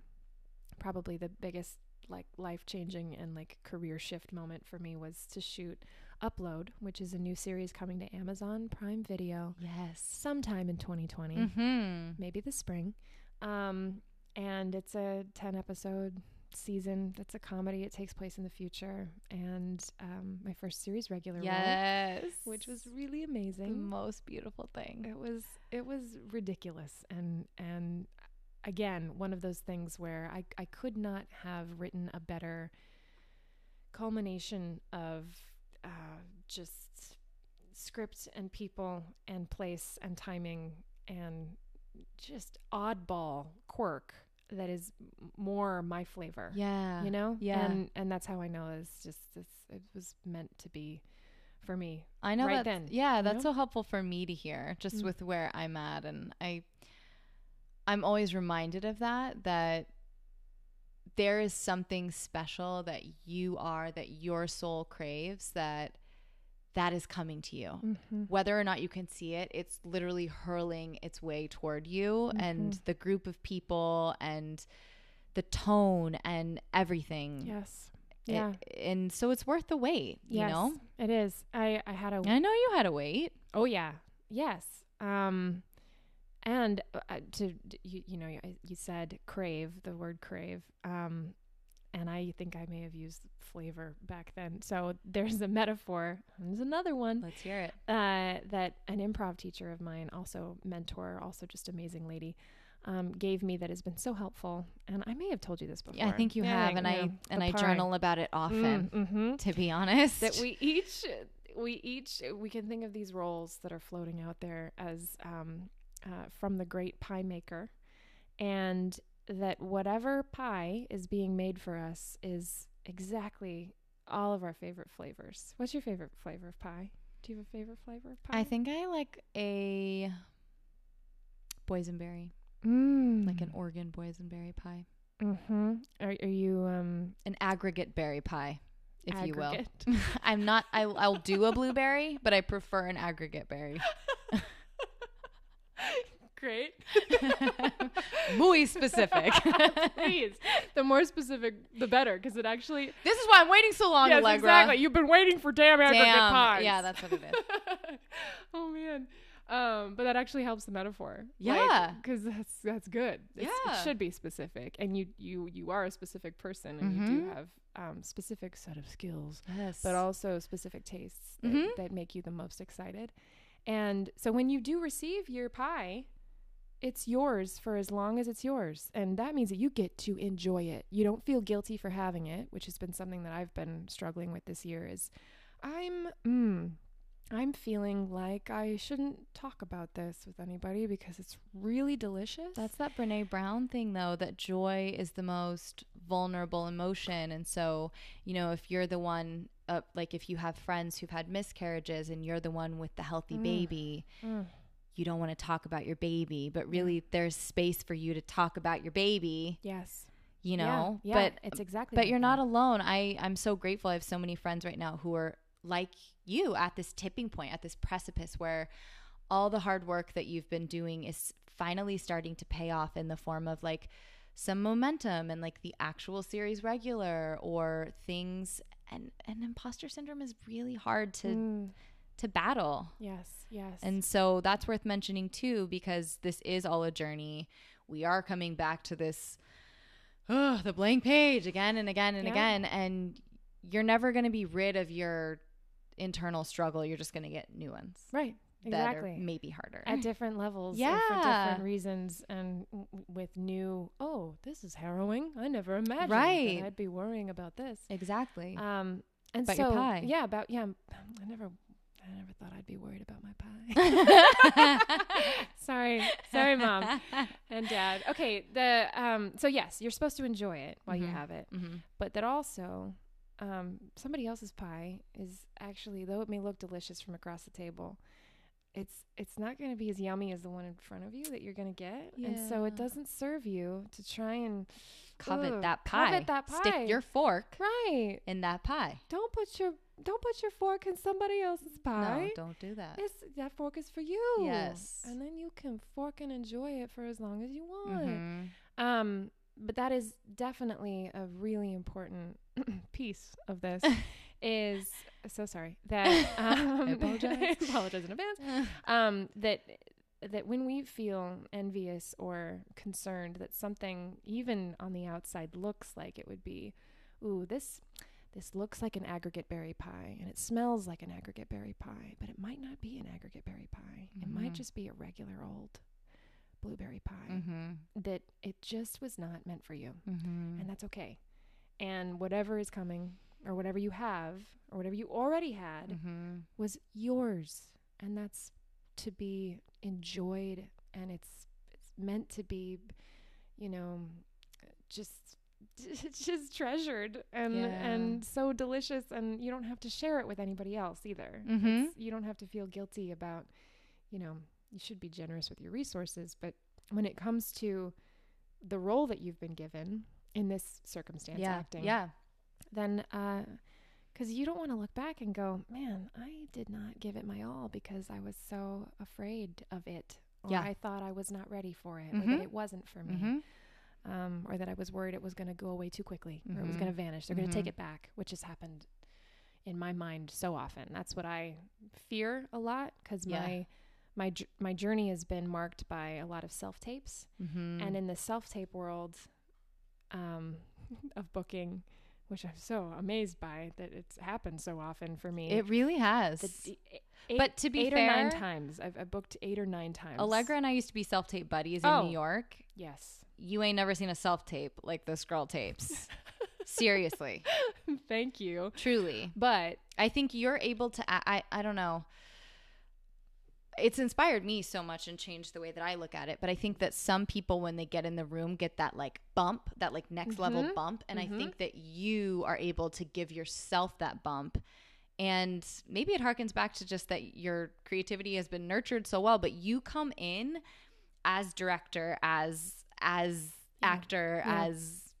probably the biggest like life changing and like career shift moment for me was to shoot Upload, which is a new series coming to Amazon Prime Video Yes. sometime in 2020, Mm-hmm. maybe the spring. Um, and it's a 10 episode season. That's a comedy. It takes place in the future, and um, my first series regular role, which was really the amazing. most beautiful thing. It was it was ridiculous and and again one of those things where I I could not have written a better culmination of uh, just script and people and place and timing and just oddball quirk that is more my flavor Yeah. you know yeah. and and that's how I know it's just it's, it was meant to be for me I know right that. then, Yeah, you that's know? so helpful for me to hear, just Mm. with where I'm at, and I, I'm always reminded of that. That there is something special that you are, that your soul craves, that that is coming to you. mm-hmm. Whether or not you can see it, it's literally hurling its way toward you, and Mhm. the group of people, and the tone, and everything. yes It- yeah and so it's worth the wait. You know. it is. I I had a I know you had a wait. oh yeah yes um and uh, to you you know you, you said crave the word crave um and I think I may have used flavor back then. So there's a metaphor. There's another one Let's hear it. uh, that an improv teacher of mine, also mentor, also just amazing lady, um, gave me that has been so helpful. And I may have told you this before. Yeah, I think you Yeah, have, and yeah, I and I journal about it often. Mm-hmm To be honest, that we each we each we can think of these roles that are floating out there as um, uh, from the great pie maker and that whatever pie is being made for us is exactly all of our favorite flavors what's your favorite flavor of pie do you have a favorite flavor of pie I think I like a boysenberry, mm. like an Oregon boysenberry pie, mm-hmm. are, are you um an aggregate berry pie, if you will. [LAUGHS] I'm not. I, I'll do a blueberry, but I prefer an aggregate berry. [LAUGHS] great [LAUGHS] Muy specific. [LAUGHS] please the more specific the better because it actually this is why I'm waiting so long, yes, Allegra. exactly. You've been waiting for damn aggregate Damn. pies. Yeah, that's what it is. [LAUGHS] oh man. Um, but that actually helps the metaphor. Yeah. because that's that's good. It's- Yeah. it should be specific, and you you you are a specific person, and you do Mhm. have um specific set of skills, Yes. but also specific tastes that, Mhm. that make you the most excited. And so when you do receive your pie, it's yours for as long as it's yours. And that means that you get to enjoy it. You don't feel guilty for having it, which has been something that I've been struggling with this year is I'm mm, I'm feeling like I shouldn't talk about this with anybody because it's really delicious. That's that Brene Brown thing, though, that joy is the most vulnerable emotion. And so, you know, if you're the one, uh, like if you have friends who've had miscarriages and you're the one with the healthy Mm. baby, Mm. You don't want to talk about your baby, but really there's space for you to talk about your baby, yes. you know? yeah, But it's exactly but like you're not alone. I I'm so grateful. I have so many friends right now who are like you at this tipping point, at this precipice where all the hard work that you've been doing is finally starting to pay off in the form of like some momentum and like the actual series regular or things and and imposter syndrome is really hard to Mm. To battle. Yes, yes. And so that's worth mentioning too, because this is all a journey. We are coming back to this, oh, the blank page again and again and Yeah. again. And you're never going to be rid of your internal struggle. You're just going to get new ones right. Exactly. maybe harder. at different levels and for Yeah. different reasons and w- with new oh this is harrowing i never imagined Right. i'd be worrying about this exactly. um and About so yeah about yeah i never i never thought i'd be worried about my pie [LAUGHS] [LAUGHS] sorry sorry mom and dad okay the um so yes you're supposed to enjoy it while you Mhm. have it hmm but that also um, somebody else's pie is actually though it may look delicious from across the table it's it's not going to be as yummy as the one in front of you that you're going to get and so it doesn't serve you to try and Covet that pie. covet that pie. Stick your fork right in that pie. don't put your don't put your fork in somebody else's pie No, don't do that. it's that fork is for you Yes. and then you can fork and enjoy it for as long as you want Mhm. um, but that is definitely a really important [CLEARS THROAT] piece of this. [LAUGHS] is so sorry that [LAUGHS] [LAUGHS] um, I apologize. apologize in advance. Um, that that when we feel envious or concerned that something even on the outside looks like it would be, ooh this. This looks like an aggregate berry pie and it smells like an aggregate berry pie, but it might not be an aggregate berry pie. It might Mhm. just be a regular old blueberry pie Mhm. that it just was not meant for you Mhm. and that's okay and whatever is coming or whatever you have or whatever you already had Mhm. was yours and that's to be enjoyed and it's it's meant to be you know just [LAUGHS] it's just treasured and Yeah. and so delicious and you don't have to share it with anybody else either Mhm. You don't have to feel guilty about you know you should be generous with your resources but when it comes to the role that you've been given in this circumstance Yeah. acting Yeah. then because you don't want to look back and go man i did not give it my all because i was so afraid of it or Yeah. i thought i was not ready for it or Mhm. that it wasn't for me Mhm. Um, or that i was worried it was going to go away too quickly or it was going to vanish they're going to take it back which has happened in my mind so often that's what i fear a lot because Yeah. my my my journey has been marked by a lot of self tapes Mhm. and in the self tape world, um, [LAUGHS] of booking, which I'm so amazed by that it's happened so often for me. It really has. The eight, but to be eight fair, or nine times. I've, I've booked eight or nine times. Allegra and I used to be self tape buddies in Oh. New York. Yes. You ain't never seen a self tape like this girl tapes. [LAUGHS] Seriously, Thank you. truly. But I think you're able to. I, I I don't know. It's inspired me so much and changed the way that I look at it. But I think that some people, when they get in the room, get that like bump, that like next level Mhm. bump. And Mhm. I think that you are able to give yourself that bump. And maybe it harkens back to just that your creativity has been nurtured so well, but you come in as director, as as actor, Yeah. as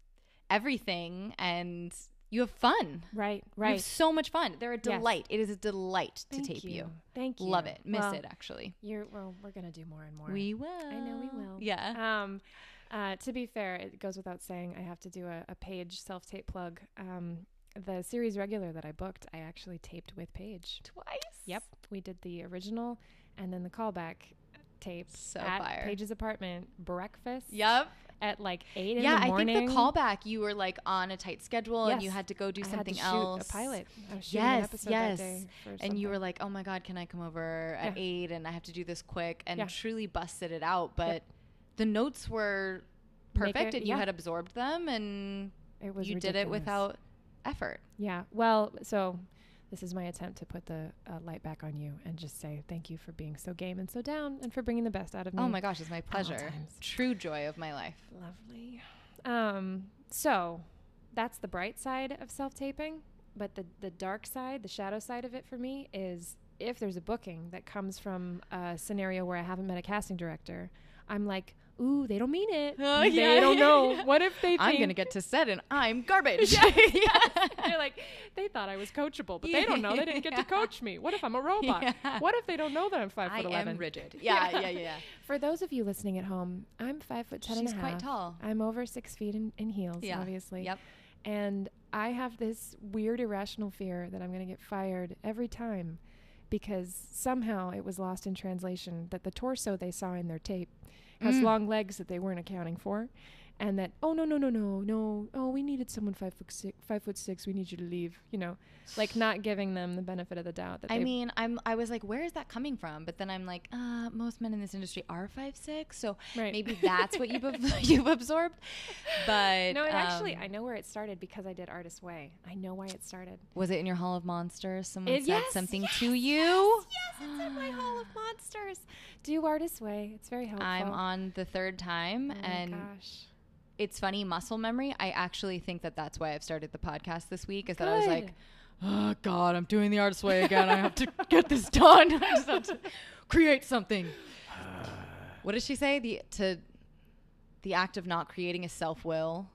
everything, and you have fun. right, right. You have so much fun. They're a Yes. delight. It is a delight to Thank tape you. Thank you. Love it. Miss Well, it actually. You're well. We're gonna do more and more. We will. I know we will. Yeah. Um, uh, to be fair, it goes without saying I have to do a, a page self tape plug. Um, the series regular that I booked, I actually taped with Paige. Twice. Yep, we did the original and then the callback tape So at fire. Paige's apartment breakfast. Yep. at like eight in Yeah, I think the callback you were like on a tight schedule and you had to go do I something else. a pilot. I was shooting Yes, an episode yes. that day for And you were like, "Oh my god, can I come over at Yeah. eight and I have to do this quick?" And Yeah. truly busted it out. But the notes were perfect, it- and you yeah. had absorbed them, and it was you did it without effort. Yeah. Well, so this is my attempt to put the uh, light back on you and just say thank you for being so game and so down and for bringing the best out of me. Oh my gosh, it's my pleasure. True joy of my life. Lovely. Um, so that's the bright side of self taping. But the, the dark side, the shadow side of it for me is if there's a booking that comes from a scenario where I haven't met a casting director, I'm like, ooh, they don't mean it. [LAUGHS] Oh, they yeah, don't know. yeah. [LAUGHS] What if they think I'm gonna get to set and I'm garbage. [LAUGHS] yeah, yeah. They're like, they thought I was coachable, but they don't know. They didn't get to coach me. What if I'm a robot? Yeah. What if they don't know that I'm five I foot eleven? am rigid. Yeah, yeah, yeah. yeah. For those of you listening at home, I'm five foot ten and She's a quite tall. I'm over six feet in, in heels, Yeah. obviously. Yep. And I have this weird irrational fear that I'm going to get fired every time because somehow it was lost in translation that the torso they saw in their tape has Mm. long legs that they weren't accounting for. And that oh no no no no no oh we needed someone five foot six five foot six we need you to leave you know like not giving them the benefit of the doubt that I mean, I'm. I was like, where is that coming from? But then I'm like, uh, most men in this industry are five six, so Right. maybe that's what you've ab- [LAUGHS] you've absorbed. But no it actually um, I know where it started because I did Artist Way I know why it started was it in your Hall of Monsters? Someone It- said yes, something yes, to you. yes, yes, it's in my Hall of [GASPS] Monsters. Do Artist Way. It's very helpful. I'm on the third time, Oh my and gosh. It's funny muscle memory. I actually think that that's why I've started the podcast this week. Is that I was like, oh God, I'm doing the artist way again. I have to get this done. [LAUGHS] I just have to create something. [SIGHS] what did she say? The to the act of not creating is self will.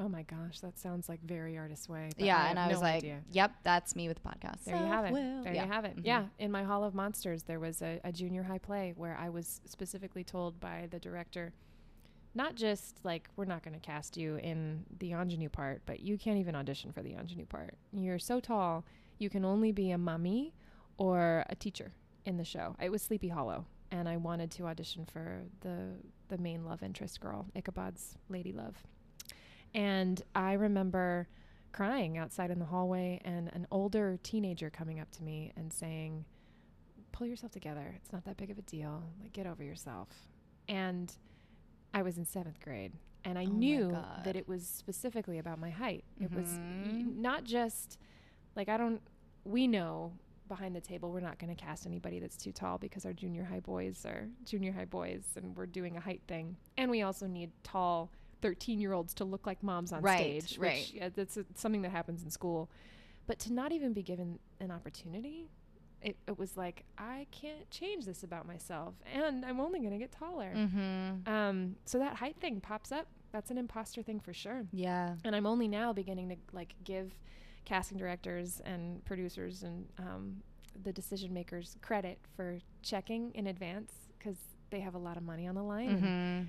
Oh my gosh, that sounds like very Artist Way. Yeah, I and have I was no like, idea. yep, that's me with the podcast. There you have it. Self-will. There Yeah. you have it. Mhm. Yeah, in my Hall of Monsters, there was a, a junior high play where I was specifically told by the director, not just like we're not going to cast you in the ingenue part, but you can't even audition for the ingenue part. You're so tall, you can only be a mummy or a teacher in the show. It was Sleepy Hollow, and I wanted to audition for the the main love interest girl, Ichabod's lady love. And I remember crying outside in the hallway and an older teenager coming up to me and saying, Pull yourself together. It's not that big of a deal. Like, get over yourself. And I was in seventh grade and I Oh knew that it was specifically about my height. It was y- Mhm. not just like, I don't, we know behind the table we're not going to cast anybody that's too tall because our junior high boys are junior high boys and we're doing a height thing. And we also need tall 13 year olds to look like moms on Right, stage. right. Which, yeah, that's a, something that happens in school. But to not even be given an opportunity, it, it was like, I can't change this about myself. And I'm only going to get taller. Mm-hmm. Um, so that height thing pops up. That's an imposter thing for sure. Yeah. And I'm only now beginning to like give casting directors and producers and um, the decision makers credit for checking in advance because they have a lot of money on the line. Mm-hmm.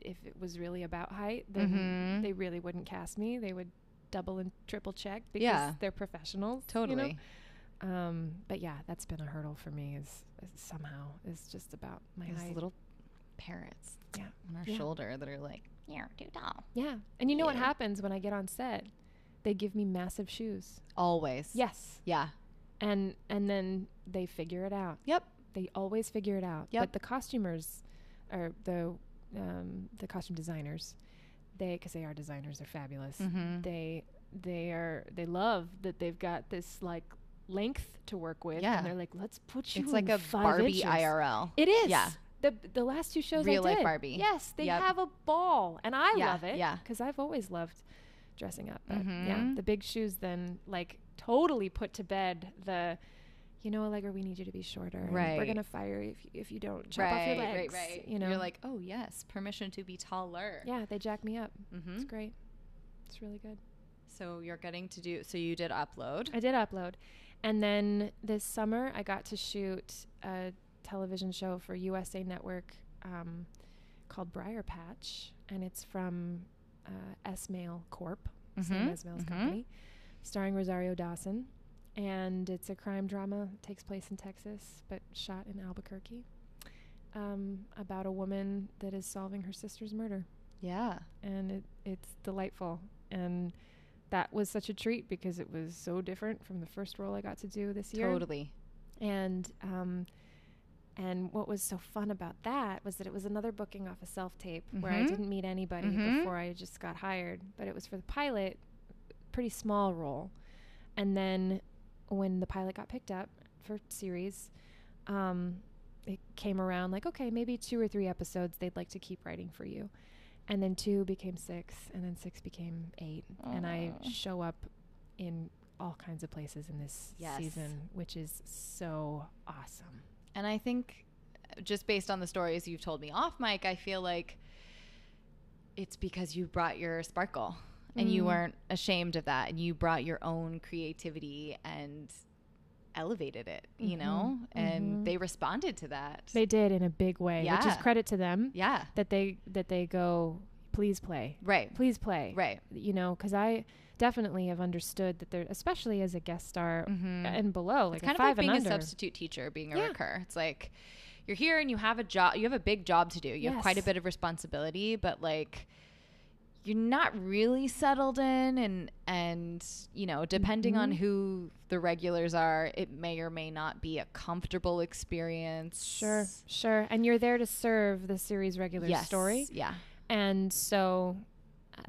if it was really about height, then Mhm. they really wouldn't cast me. They would double and triple check because Yeah. they're professionals. you Totally. know? Um, but yeah, that's been a hurdle for me. Is, is somehow is just about my little parrots Yeah. on our Yeah. shoulder that are like, You're too tall. Yeah. And you know what happens when I get on set? They give me massive shoes. Always. Yes. Yeah. And and then they figure it out. Yep. They always figure it out. Yep. But the costumers or the um, the costume designers, they because they are designers, they're fabulous. Mm-hmm. They they are they love that they've got this like length to work with. Yeah. And they're like, let's put you It's like a Barbie inches." IRL. It is. Yeah. The the last two shows Real I life. Barbie. Yes, they Yep. have a ball, and I Yeah, love it. yeah. because I've always loved dressing up. But yeah, Mhm. the big shoes then like totally put to bed the. You know, Allegra, we need you to be shorter. Right. We're gonna fire you if you, if you don't chop off your legs. Right. You know, You're like, oh yes, permission to be taller. yeah, they jack me up. Mm-hmm. It's great. It's really good. So you're getting to do. So you did upload. I did upload. And then this summer, I got to shoot a television show for USA Network um, called Briarpatch. And it's from uh, Esmail Corp, same Mhm, Esmail's mhm. company, starring Rosario Dawson. And it's a crime drama, takes place in Texas, but shot in Albuquerque, um, about a woman that is solving her sister's murder Yeah. and it, it's delightful. And that was such a treat because it was so different from the first role I got to do this year. Totally. And um, and what was so fun about that was that it was another booking off a self tape where I Mhm. didn't meet anybody Mhm. before I just got hired, but it was for the pilot, pretty small role. And then when the pilot got picked up for series, um, it came around like, okay, maybe two or three episodes they'd like to keep writing for you. And then two became six, and then six became eight. And I show up in all kinds of places in this Yes. season, which is so awesome. And I think, uh, just based on the stories you've told me off mic, I feel like it's because you brought your sparkle and you Mm. weren't ashamed of that and you brought your own creativity and elevated it, you know? Mhm, And mhm. they responded to that. They did in a big way, which is credit to them yeah. that they that they go, please play, Right. please play, Right. you know, because I definitely have understood that there, especially as a guest star Mhm. and below, like it's kind a of like being a substitute teacher, being a Yeah. recur. It's like you're here and you have a job. You have a big job to do. You have quite a bit of responsibility, but like you're not really settled in, and and you know, depending on Mhm. who the regulars are, it may or may not be a comfortable experience. Sure, sure, and you're there to serve the series regular Yes. story, Yeah. and so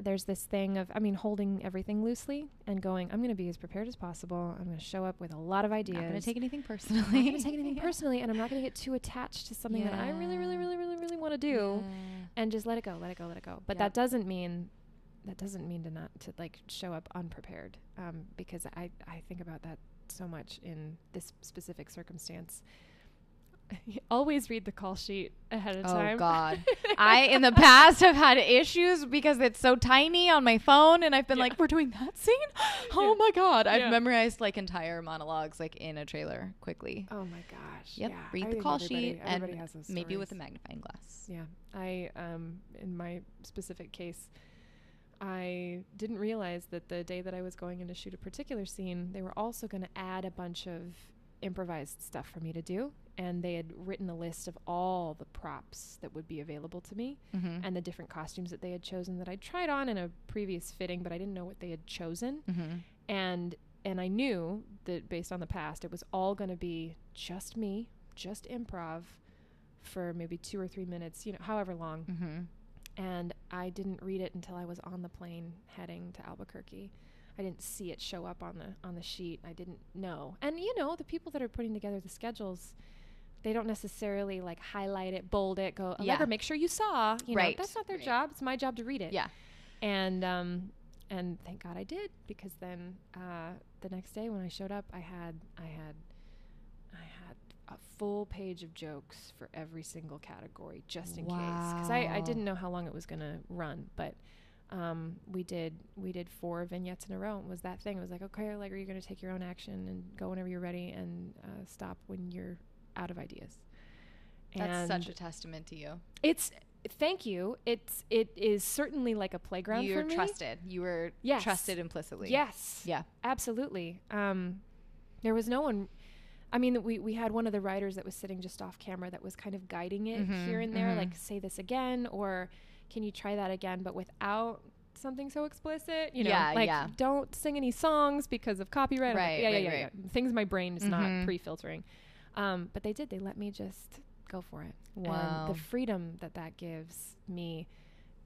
there's this thing of, I mean, holding everything loosely and going, I'm going to be as prepared as possible. I'm going to show up with a lot of ideas. I'm not gonna take anything personally. I'm not going to take anything [LAUGHS] personally, and I'm not going to get too attached to something that I really, really, really, really, really want to do. Yeah. and just let it go, let it go, let it go. But Yep. that doesn't mean that doesn't mean to not to like show up unprepared um, because I I think about that so much in this specific circumstance. [LAUGHS] Always read the call sheet ahead of Oh time. Oh God, [LAUGHS] I in the past have had issues because it's so tiny on my phone, and I've been Yeah. like, "We're doing that scene." [LAUGHS] Oh Yeah. my God, I've Yeah. memorized like entire monologues like in a trailer quickly. oh my gosh. Yep, Yeah. read I the call everybody- sheet everybody and has those maybe with a magnifying glass. Yeah, I um in my specific case, I didn't realize that the day that I was going in to shoot a particular scene, they were also going to add a bunch of improvised stuff for me to do, and they had written a list of all the props that would be available to me Mm-hmm. and the different costumes that they had chosen that I tried on in a previous fitting, but I didn't know what they had chosen, mm-hmm. and and I knew that based on the past, it was all going to be just me, just improv for maybe two or three minutes, you know, however long. Mm-hmm. And I didn't read it until I was on the plane heading to Albuquerque. I didn't see it show up on the on the sheet. I didn't know. And you know, the people that are putting together the schedules, they don't necessarily like highlight it, bold it, go, Yeah. Make sure you saw. You Right, know, that's not their right. job. It's my job to read it. Yeah. And um and thank God I did because then uh the next day when I showed up, I had I had I had a full page of jokes for every single category just in case because I, I didn't know how long it was going to run but um, we did we did four vignettes in a row it was that thing it was like okay like are you going to take your own action and go whenever you're ready and uh, stop when you're out of ideas That's such a testament to you. it's thank you it's it is certainly like a playground You're for me trusted. You were Yes. trusted implicitly. yes Yeah. Absolutely. Um, there was no one. I mean, we we had one of the writers that was sitting just off camera that was kind of guiding it Mhm, here and there, mhm. like say this again or can you try that again, but without something so explicit? You know, Yeah, like yeah. don't sing any songs because of copyright. I'm like, Right, yeah, right, yeah, yeah, right. yeah. Things my brain is Mhm. not pre-filtering. Um, but they did. They let me just go for it. Wow. And the freedom that that gives me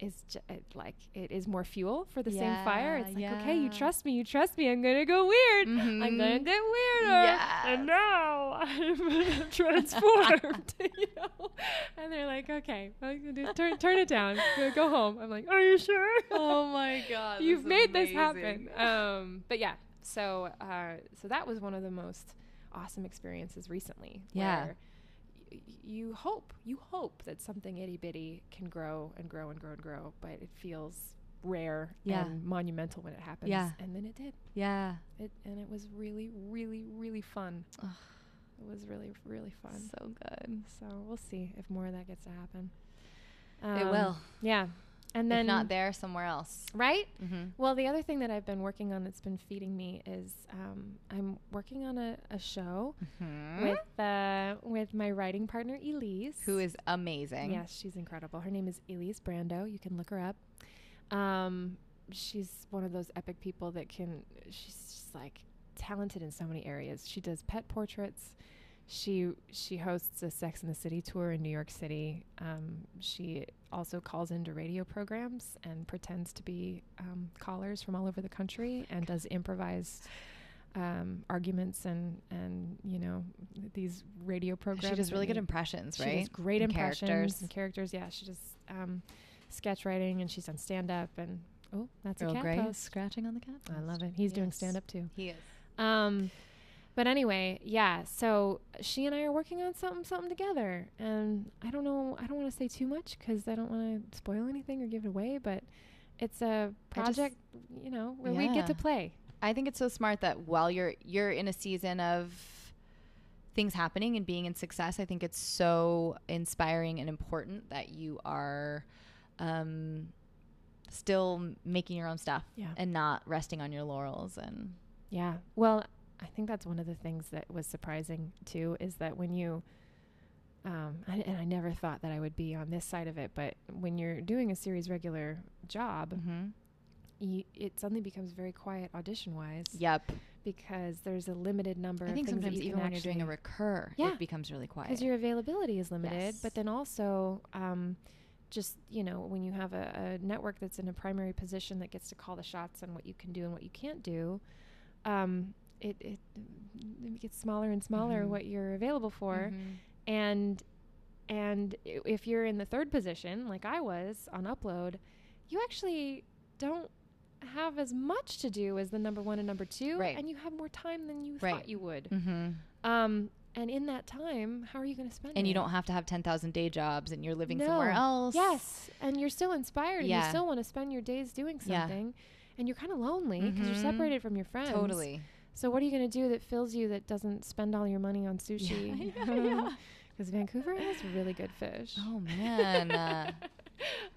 is ju- it, like it is more fuel for the same fire. It's like, Yeah, okay, you trust me, you trust me. I'm gonna go weird. I'm gonna Mhm. get weirder. Yes. And now I'm [LAUGHS] transformed. [LAUGHS] you know? And they're like, okay, well, turn turn it down. Go- home. I'm like, are you sure? oh [LAUGHS] my god. You've made this happen. Um, but yeah, so uh, so that was one of the most awesome experiences recently. Yeah. Y- you hope, you hope that something itty bitty can grow and grow and grow and grow, but it feels rare Yeah. and monumental when it happens. Yeah. And then it did. Yeah. It and it was really, really, really fun. Ugh. It was really, really fun. So good. So we'll see if more of that gets to happen. it Um, will. Yeah. And then if not there, somewhere else. right? Mm-hmm. Well, the other thing that I've been working on that's been feeding me is um, I'm working on a, a show with uh, with my writing partner Elise, who is amazing. yes, she's incredible. Her name is Elise Brando. You can look her up. Um, she's one of those epic people that can. She's just like talented in so many areas. She does pet portraits. She she hosts a Sex in the City tour in New York City. Um, she also calls into radio programs and pretends to be um, callers from all over the country and does improvised um, arguments and and you know these radio programs. She does really good impressions, she right? does great And impressions characters. and characters. Yeah, she does um, sketch writing and she's done stand up and oh, that's Earl a cat Grey post. scratching on the cat. I love it. He's doing stand up too. He is. But anyway, yeah. So she and I are working on something, something together, and I don't know. I don't want to say too much because I don't want to spoil anything or give it away. But it's a I just- project, you know, where we get to play. I think it's so smart that while you're you're in a season of things happening and being in success, I think it's so inspiring and important that you are um, still making your own stuff Yeah. and not resting on your laurels. And Yeah. Well, I think that's one of the things that was surprising too is that when you, um, I, and I never thought that I would be on this side of it, but when you're doing a series regular job, Mm-hmm. you, it suddenly becomes very quiet audition wise yep, because there's a limited number I of think sometimes even when you're doing a recur, Yeah. it becomes really quiet. because your availability is limited Yes. but then also um, just you know when you have a, a network that's in a primary position that gets to call the shots on what you can do and what you can't do um, it, it, it gets smaller and smaller Mhm. what you're available for Mhm. and and if you're in the third position like i was on upload you actually don't have as much to do as the number one and number two Right. and you have more time than you Right. thought you would Mhm. um, and in that time, how are you going to spend it? And you don't have to have 10,000 day jobs and you're living somewhere else. Yes, and you're still inspired, and you still want to spend your days doing Yeah. something, and you're kind of lonely because Mhm. you're separated from your friends. Totally. So what are you going to do that fills you that doesn't spend all your money on [LAUGHS] sushi? Yeah, [LAUGHS] yeah. Because Vancouver has really good fish. Oh, man. Uh,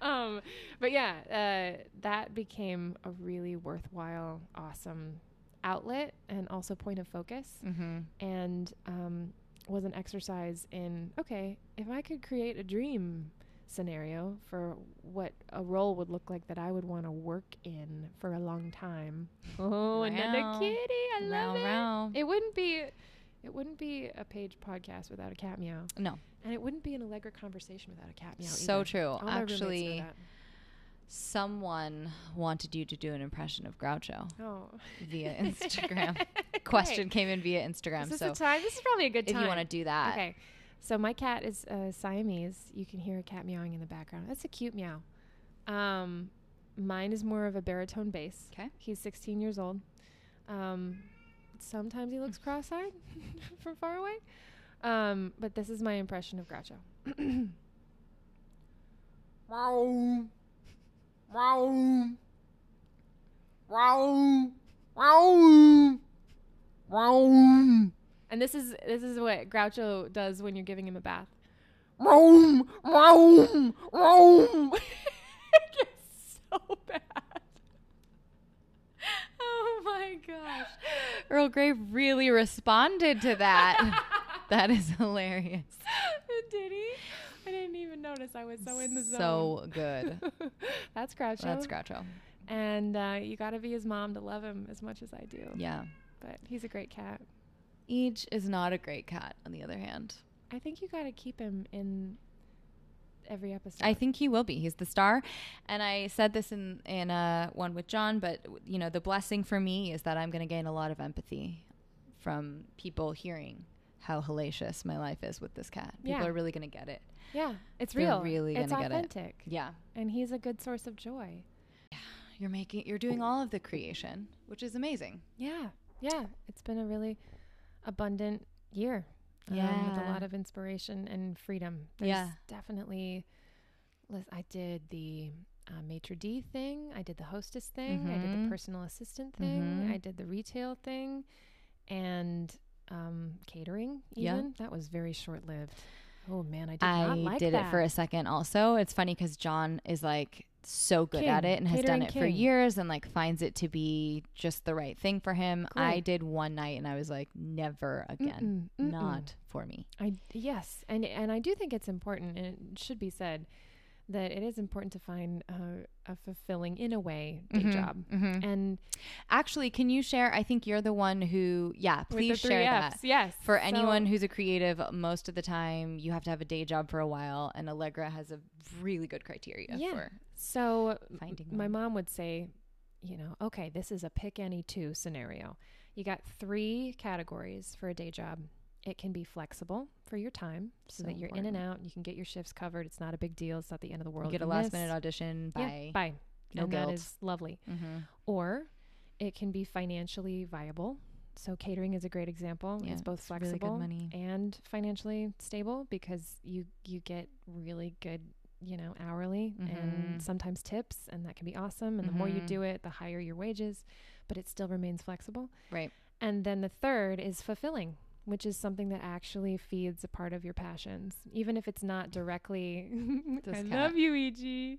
[LAUGHS] um, but yeah, uh, that became a really worthwhile, awesome outlet and also point of focus. mm-hmm. and um, was an exercise in okay, if I could create a dream scenario for what a role would look like that I would want to work in for a long time. Oh, another Wow. kitty! I love it. It wouldn't be, it wouldn't be a page podcast without a cat meow, No, and it wouldn't be an Allegra conversation without a cat meow. so either. true. All my roommates know Actually, someone wanted you to do an impression of Groucho oh, via [LAUGHS] Instagram. Question came in via Instagram. Is this so time? This is probably a good time. if you want to do that, Okay. So my cat is uh, Siamese. You can hear a cat meowing in the background. That's a cute meow. Um, mine is more of a baritone bass. 'Kay. He's 16 years old. Um, sometimes he looks [LAUGHS] cross-eyed [LAUGHS] from far away. Um, but this is my impression of Groucho. Wow. Wow. Wow. Wow. Wow. And this is this is what Groucho does when you're giving him a bath. Wow. Wow. Wow. it's so bad. Oh my gosh. Earl Grey really responded to that. [LAUGHS] that is hilarious. Did he? I didn't even notice. notice I was so in the zone. So good. [LAUGHS] That's Groucho. That's Groucho. And uh, you got to be his mom to love him as much as I do. Yeah. But he's a great cat. Each is not a great cat, on the other hand. I think you got to keep him in every episode. I think he will be. He's the star. And I said this in in uh, one with John, but you know, the blessing for me is that I'm going to gain a lot of empathy from people hearing how hellacious my life is with this cat. People Yeah. are really going to get it. Yeah, it's They're real. really it's gonna get it. authentic. Yeah. And he's a good source of joy. Yeah, you're making you're doing all of the creation, which is amazing. Yeah. Yeah. It's been a really abundant year. um, with Yeah. a lot of inspiration and freedom. There's Yeah. definitely. I did the uh, maitre d thing. I did the hostess thing. I did the personal assistant thing. Mhm. I did the retail thing, and um, catering. Yeah. Even that was very short lived. Oh man, I did I not like did it for a second also. It's funny cuz John is like so good at it and has done it for years and like finds it to be just the right thing for him. I did one night and I was like never again. Mm-mm, mm-mm. Not for me. I yes, and and I do think it's important, and it should be said that it is important to find uh, a fulfilling, in a way, day Mhm, job. mhm. And Actually, can you share? I think you're the one who, yeah, please share Fs, that. yes. For So- anyone who's a creative, most of the time you have to have a day job for a while, and Allegra has a really good criteria Yeah. for so finding my mom would say, you know, okay, this is a pick any two scenario. You got three categories for a day job. It can be flexible for your time so, So that you're in and important. out. You can get your shifts covered. It's not a big deal. It's not the end of the world. You get a last miss. minute audition Yeah, bye. no and guilt. that is lovely. hmm or it can be financially viable. So catering is a great example. Yeah, it's both it's flexible money. and financially stable because you you get really good, you know, hourly Mhm. and sometimes tips and that can be awesome and the more you Mhm. do it, the higher your wages, but it still remains flexible. Right. And then the third is fulfilling, which is something that actually feeds a part of your passions, even if it's not directly [LAUGHS] I love you, EG.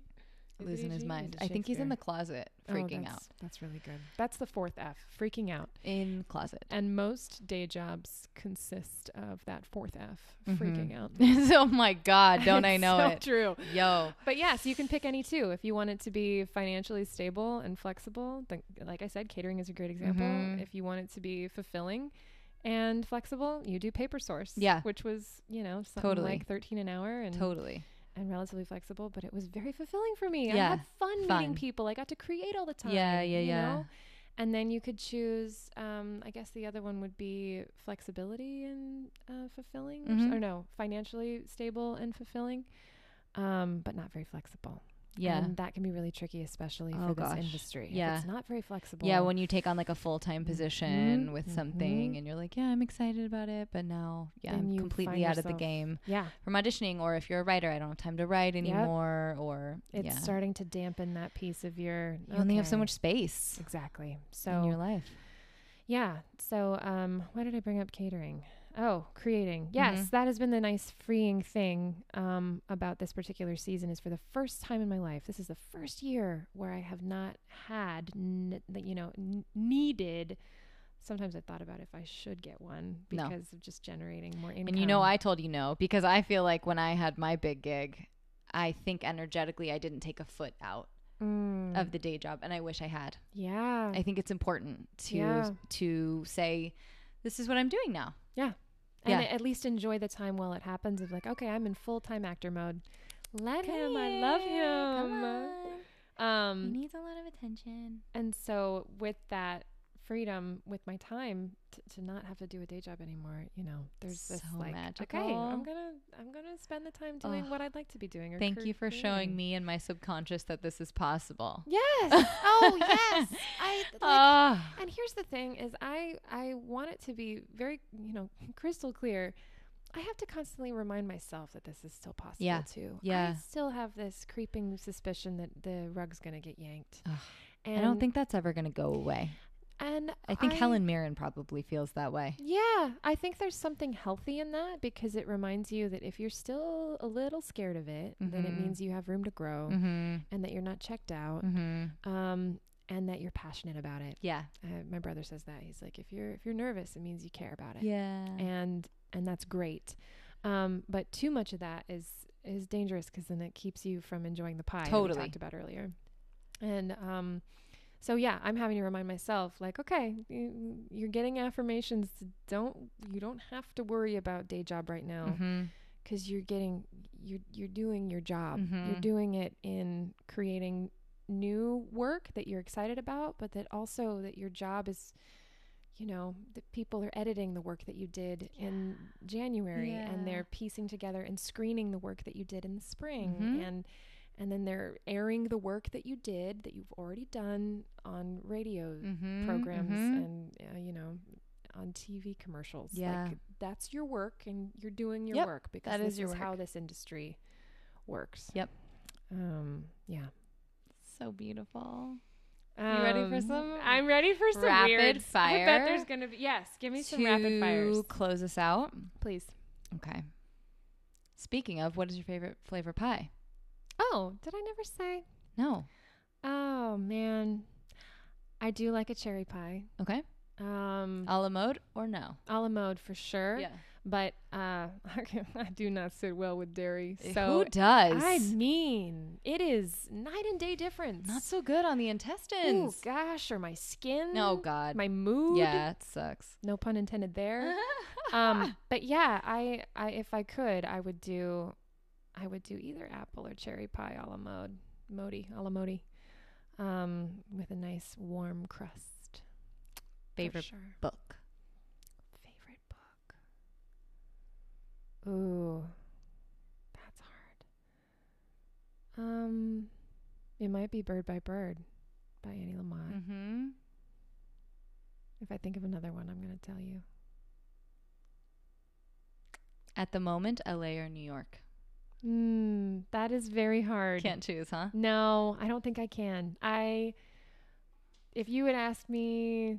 Losing his mind. I think he's in the closet, Oh, freaking out. that's- That's really good. That's the fourth F, freaking out. In closet. And most day jobs consist of that fourth F, Mhm. freaking out. [LAUGHS] oh my God! Don't [LAUGHS] I know so it? True. Yo. But yes, you can pick any two. If you want it to be financially stable and flexible, then, like I said, catering is a great example. Mhm. If you want it to be fulfilling and flexible, you do Paper Source. Yeah. Which was, you know, something Totally. like 13 an hour and Totally. and relatively flexible, but it was very fulfilling for me. I Yeah, had fun, meeting people. I got to create all the time. Yeah, yeah, you yeah. know? And then you could choose. Um, I guess the other one would be flexibility and uh, fulfilling, or s- Mhm. or, no, financially stable and fulfilling, um, but not very flexible. Yeah. and that can be really tricky, especially Oh, for this gosh. industry. If Yeah. it's not very flexible. Yeah, when you take on like a full time position Mhm, with something mhm. and you're like, yeah, I'm excited about it, but now, yeah, I'm completely out of the game yeah, from auditioning. Or if you're a writer, I don't have time to write Yep. anymore. Or it's yeah, starting to dampen that piece of your. you only have so much space Exactly. So in your life. Yeah. So, um, why did I bring up catering? Oh, creating. Yes, Mhm. that has been the nice freeing thing um, about this particular season. Is for the first time in my life, this is the first year where I have not had, n- the- you know, n- needed. Sometimes I thought about if I should get one No. because of just generating more income. And you know, I told you no because I feel like when I had my big gig, I think energetically I didn't take a foot out Mm, of the day job, and I wish I had. yeah, I think it's important to Yeah. to say, this is what I'm doing now. And yeah. at least enjoy the time while it happens. Of like, okay, I'm in full time actor mode. Let him. I love him. Um, needs a lot of attention. and so with that freedom with my time t- to not have to do a day job anymore you know there's this So like magical. okay i'm gonna i'm gonna spend the time doing Ugh. what i'd like to be doing Thank you for showing me and my subconscious that this is possible. yes [LAUGHS] oh yes i like [LAUGHS] Ah. and here's the thing is i i want it to be very you know crystal clear I have to constantly remind myself that this is still possible Yeah. too. I still have this creeping suspicion that the rug's gonna get yanked. Ugh. And, I don't think that's ever going to go away. And I think Helen Mirren probably feels that way. Yeah, I think there's something healthy in that because it reminds you that if you're still a little scared of it, then it Mhm. means you have room to grow Mm-hmm. and that you're not checked out, Mm-hmm. um, and that you're passionate about it. Yeah. Uh, my brother says that he's like, if you're if you're nervous, it means you care about it, Yeah. and and that's great. Um, but too much of that is is dangerous because then it keeps you from enjoying the pie Totally. we talked about earlier. And um, so yeah, I'm having to remind myself, like, okay, you, you're getting affirmations. Don't you don't have to worry about day job right now Mm-hmm. because you're getting you're you're doing your job. Mhm. You're doing it in creating new work that you're excited about, but that also that your job is you know, that people are editing the work that you did in January and they're piecing together and screening the work that you did in the spring Mhm. and and then they're airing the work that you did that you've already done on radio Mm-hmm. programs and uh, you know on TV commercials. Yeah. Like that's your work and you're doing your Yep, work because that this is your how this industry works. Yep. Um yeah. so beautiful. You ready for Um, some I'm ready for some rapid weird. I bet there's gonna be yes. Give me some rapid fires, To close us out. please. Okay. Speaking of, what is your favorite flavor pie? Oh, did I never say? No. Oh man, I do like a cherry pie. Okay. Um, A la mode or no? a la mode for sure. Yeah. But uh, [LAUGHS] I do not sit well with dairy. So Who does? I mean, it is night and day difference. Not so good on the intestines. Oh gosh, or my skin. oh God. my mood. yeah, it sucks. No pun intended there. [LAUGHS] um, but yeah, I, I, if I could, I would do, I would do either apple or cherry pie a la mode, modi, a la modi, um, with a nice warm crust. Favorite sure. book. Favorite book. Ooh, that's hard. Um, it might be Bird by Bird by Annie Lamott. Mm-hmm. If I think of another one, I'm gonna tell you. At the moment, LA or New York? Mm, that is very hard. Can't choose, huh? No, I don't think I can. I, if you had asked me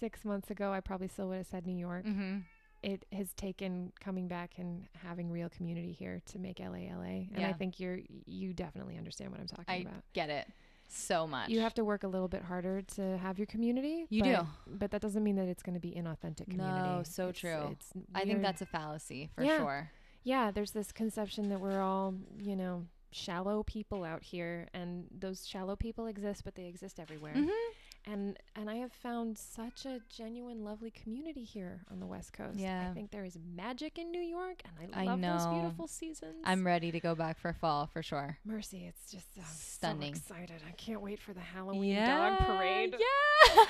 six months ago, I probably still would have said New York. Mm-hmm. It has taken coming back and having real community here to make LA LA, and I think you're you definitely understand what I'm talking I about. get it so much. You have to work a little bit harder to have your community. You but, do. but that doesn't mean that it's going to be inauthentic community. No, so It's- true. It's I think that's a fallacy for Yeah. sure. Yeah. There's this conception that we're all you know shallow people out here, and those shallow people exist, but they exist everywhere. Mm-hmm. and and I have found such a genuine, lovely community here on the West Coast. Yeah. I think there is magic in New York, and I I love those beautiful seasons. I'm ready to go back for fall for sure. Mercy, it's just Stunning. So excited! I can't wait for the Halloween dog parade. Yeah.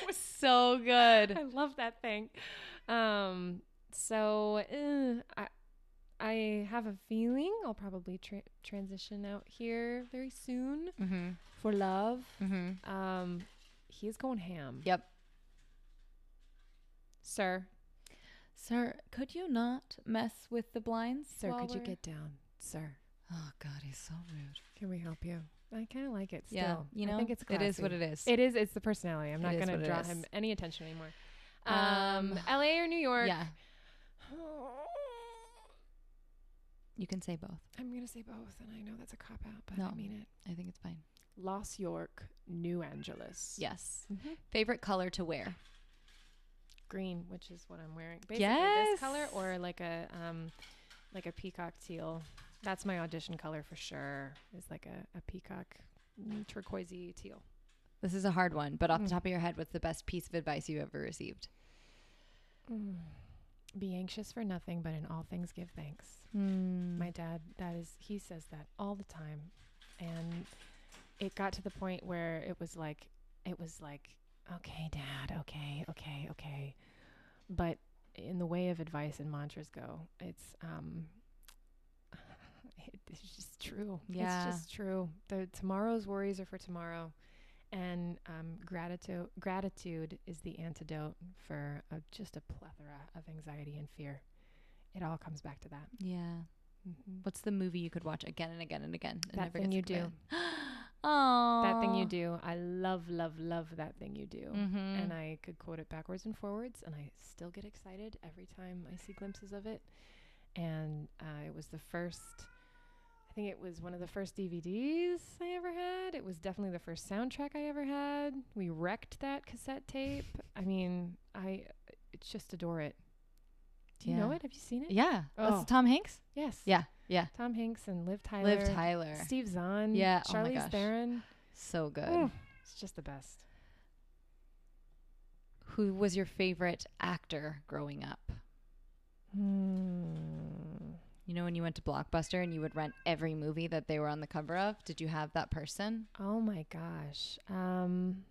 It was [LAUGHS] [LAUGHS] so good. I love that thing. Um, so uh, I I have a feeling I'll probably tra- transition out here very soon Mm-hmm. for love. Mm-hmm. Um, he's going ham. Yep. Sir, Sir, could you not mess with the blinds? sir, could you we're- get down, sir? Oh God, he's so rude. Can we help you? I kind of like it. Still. Yeah, you know, I think it's it is what it is. It is. It's the personality. I'm It not going to draw him any attention anymore. Um, Um, L.A. or New York? yeah, you can say both. I'm going to say both, and I know that's a cop out, but No. I mean it. I think it's fine. Los York, New Angeles. Yes. Mhm. Favorite color to wear? Green, which is what I'm wearing. Basically this color or like a um like a peacock teal. That's my audition color for sure. Is like a, a peacock mm, turquoisey teal. This is a hard one, but off the Mm. top of your head, what's the best piece of advice you ever received? Be anxious for nothing, but in all things give thanks. Mm. My dad, that is, he says that all the time. And it got to the point where it was like, it was like, okay, dad, okay, okay, okay. But in the way of advice and mantras go, it's, um, [LAUGHS] it, it's just true. Yeah. It's just true. The tomorrow's worries are for tomorrow. And um, gratitude, gratitude is the antidote for a, just a plethora of anxiety and fear. It all comes back to that. yeah. Mm-hmm. What's the movie you could watch again and again and again? and That Thing You Do. [GASPS] Oh, That thing you do. I love, love, love that thing you do. Mm-hmm. And I could quote it backwards and forwards, and I still get excited every time I see glimpses of it. And uh, it was the first, I think it was one of the first DVDs I ever had. It was definitely the first soundtrack I ever had. We wrecked that cassette tape. I mean, I, it's just adore it. Do you know it? Have you seen it? Yeah. Oh. That's Tom Hanks? Yes. Yeah. Yeah. Tom Hanks and Liv Tyler. Liv Tyler. Steve Zahn. Yeah, oh my Charlize gosh. Theron. So good. Mm, It's just the best. Who was your favorite actor growing up? Hmm. You know, when you went to Blockbuster and you would rent every movie that they were on the cover of, did you have that person? Oh my gosh. Um.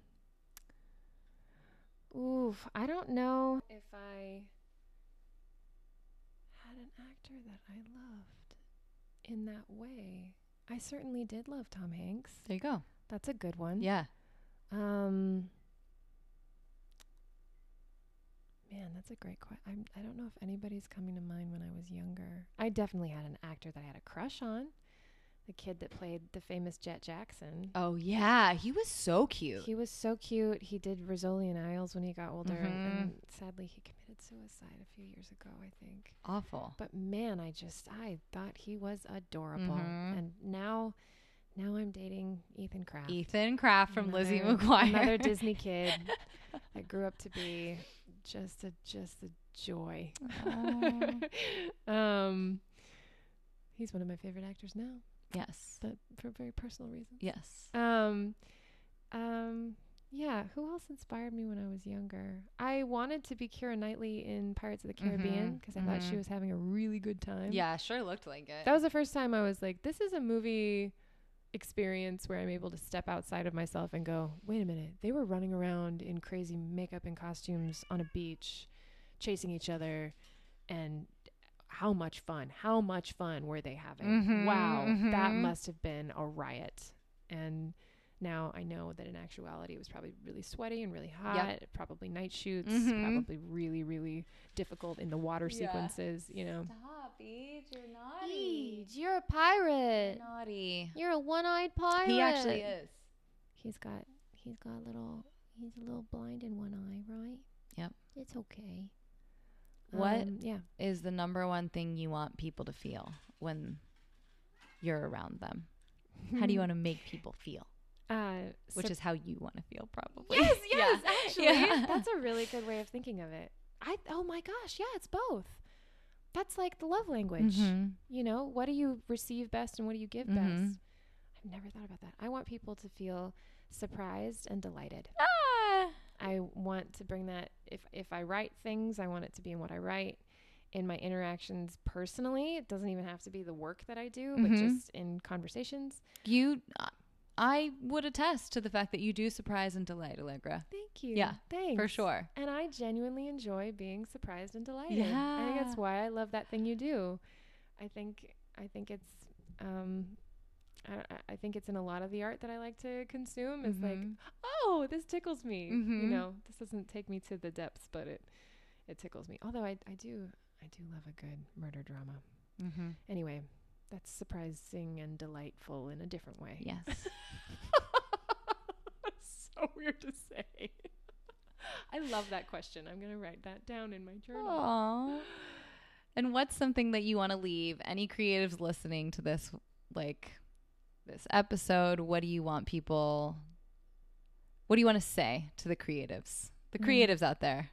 Oof. I don't know if I had an actor that I loved in that way. I certainly did love Tom Hanks. There you go. That's a good one. Yeah. Um. Man, that's a great question. I don't know if anybody's coming to mind when I was younger. I definitely had an actor that I had a crush on. The kid that played the famous Jett Jackson. Oh, yeah. He was so cute. He was so cute. He did Rizzoli and Isles when he got older, and, Mhm. and sadly he committed suicide a few years ago, I think. Awful. But man, I just I thought he was adorable, Mhm. and now, now I'm dating Ethan Craft. Ethan Craft from Lizzie McGuire. another [LAUGHS] Disney kid that grew up to be just a just a joy. [LAUGHS] um, he's one of my favorite actors now, yes. but for very personal reasons. Yes. Um, um, yeah. Who else inspired me when I was younger? I wanted to be Keira Knightley in Pirates of the Caribbean Mhm, because I thought she mhm. was having a really good time. Yeah, sure looked like it. That was the first time I was like, this is a movie experience where I'm able to step outside of myself and go, wait a minute, they were running around in crazy makeup and costumes on a beach, chasing each other, and how much fun, how much fun were they having? Mhm, wow, that mhm. must have been a riot. And now I know that in actuality it was probably really sweaty and really hot, probably night shoots, Mhm. probably really, really difficult in the water Yeah. sequences, you know. Stop, Eve. You're Eej, you're a pirate. Naughty. You're a one-eyed pirate. He actually is. He's got He's got a little. He's a little blind in one eye, right? Yep. It's okay. What um, yeah. is the number one thing you want people to feel when you're around them? How do you [LAUGHS] want to make people feel? Uh, Which sur- is how you want to feel, probably. yes, [LAUGHS] Yeah. yes, actually, Yeah. that's a really good way of thinking of it. I oh my gosh, yeah, it's both. That's like the love language. Mhm. You know, what do you receive best and what do you give Mhm. best? I've never thought about that. I want people to feel surprised and delighted. Ah. I want to bring that if if I write things, I want it to be in what I write. In my interactions personally, it doesn't even have to be the work that I do, but Mhm. just in conversations. You, I would attest to the fact that you do surprise and delight, Allegra. Thank you. Yeah, Thanks. For sure. And I genuinely enjoy being surprised and delighted. Yeah. I think that's why I love that thing you do. I think I think it's um I, I- think it's in a lot of the art that I like to consume is like, Mhm. oh, this tickles me. You Mhm. know, this doesn't take me to the depths, but it it tickles me. Although I I do I do love a good murder drama. Mhm. Anyway, that's surprising and delightful in a different way. Yes. [LAUGHS] so weird to say. [LAUGHS] I love that question. I'm going to write that down in my journal. Aww. And what's something that you want to leave any creatives listening to this like this episode? What do you want people What do you want to say to the creatives? The Mm. creatives out there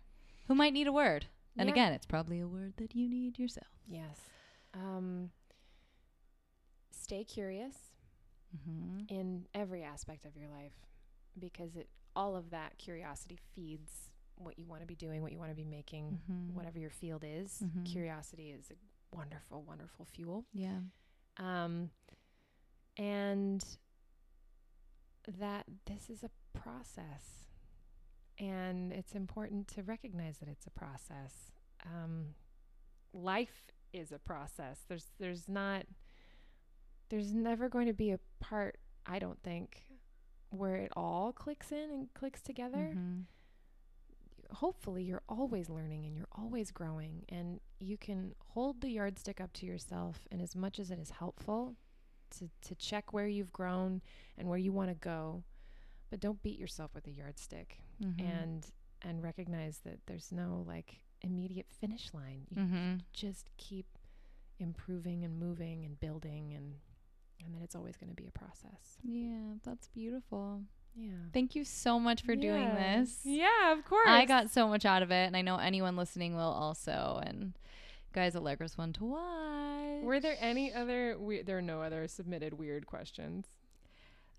who might need a word. And Yeah. again, it's probably a word that you need yourself. Yes. Um, stay curious Mm-hmm. in every aspect of your life because it all of that curiosity feeds what you want to be doing, what you want to be making, Mhm. whatever your field is. Mhm. Curiosity is a wonderful, wonderful fuel. Yeah. Um, and that this is a process. And it's important to recognize that it's a process. Um, life is a process. There's there's not there's never going to be a part, I don't think, where it all clicks in and clicks together Mhm. hopefully you're always learning and you're always growing and you can hold the yardstick up to yourself and as much as it is helpful to, to check where you've grown and where you want to go but don't beat yourself with a yardstick Mhm. and and recognize that there's no like immediate finish line you Mhm. just keep improving and moving and building and and then it's always going to be a process Yeah, that's beautiful. yeah Thank you so much for doing this. yeah of course I got so much out of it, and I know anyone listening will also. And guys Allegra's one to watch. Were there any other? We- there are no other submitted weird questions.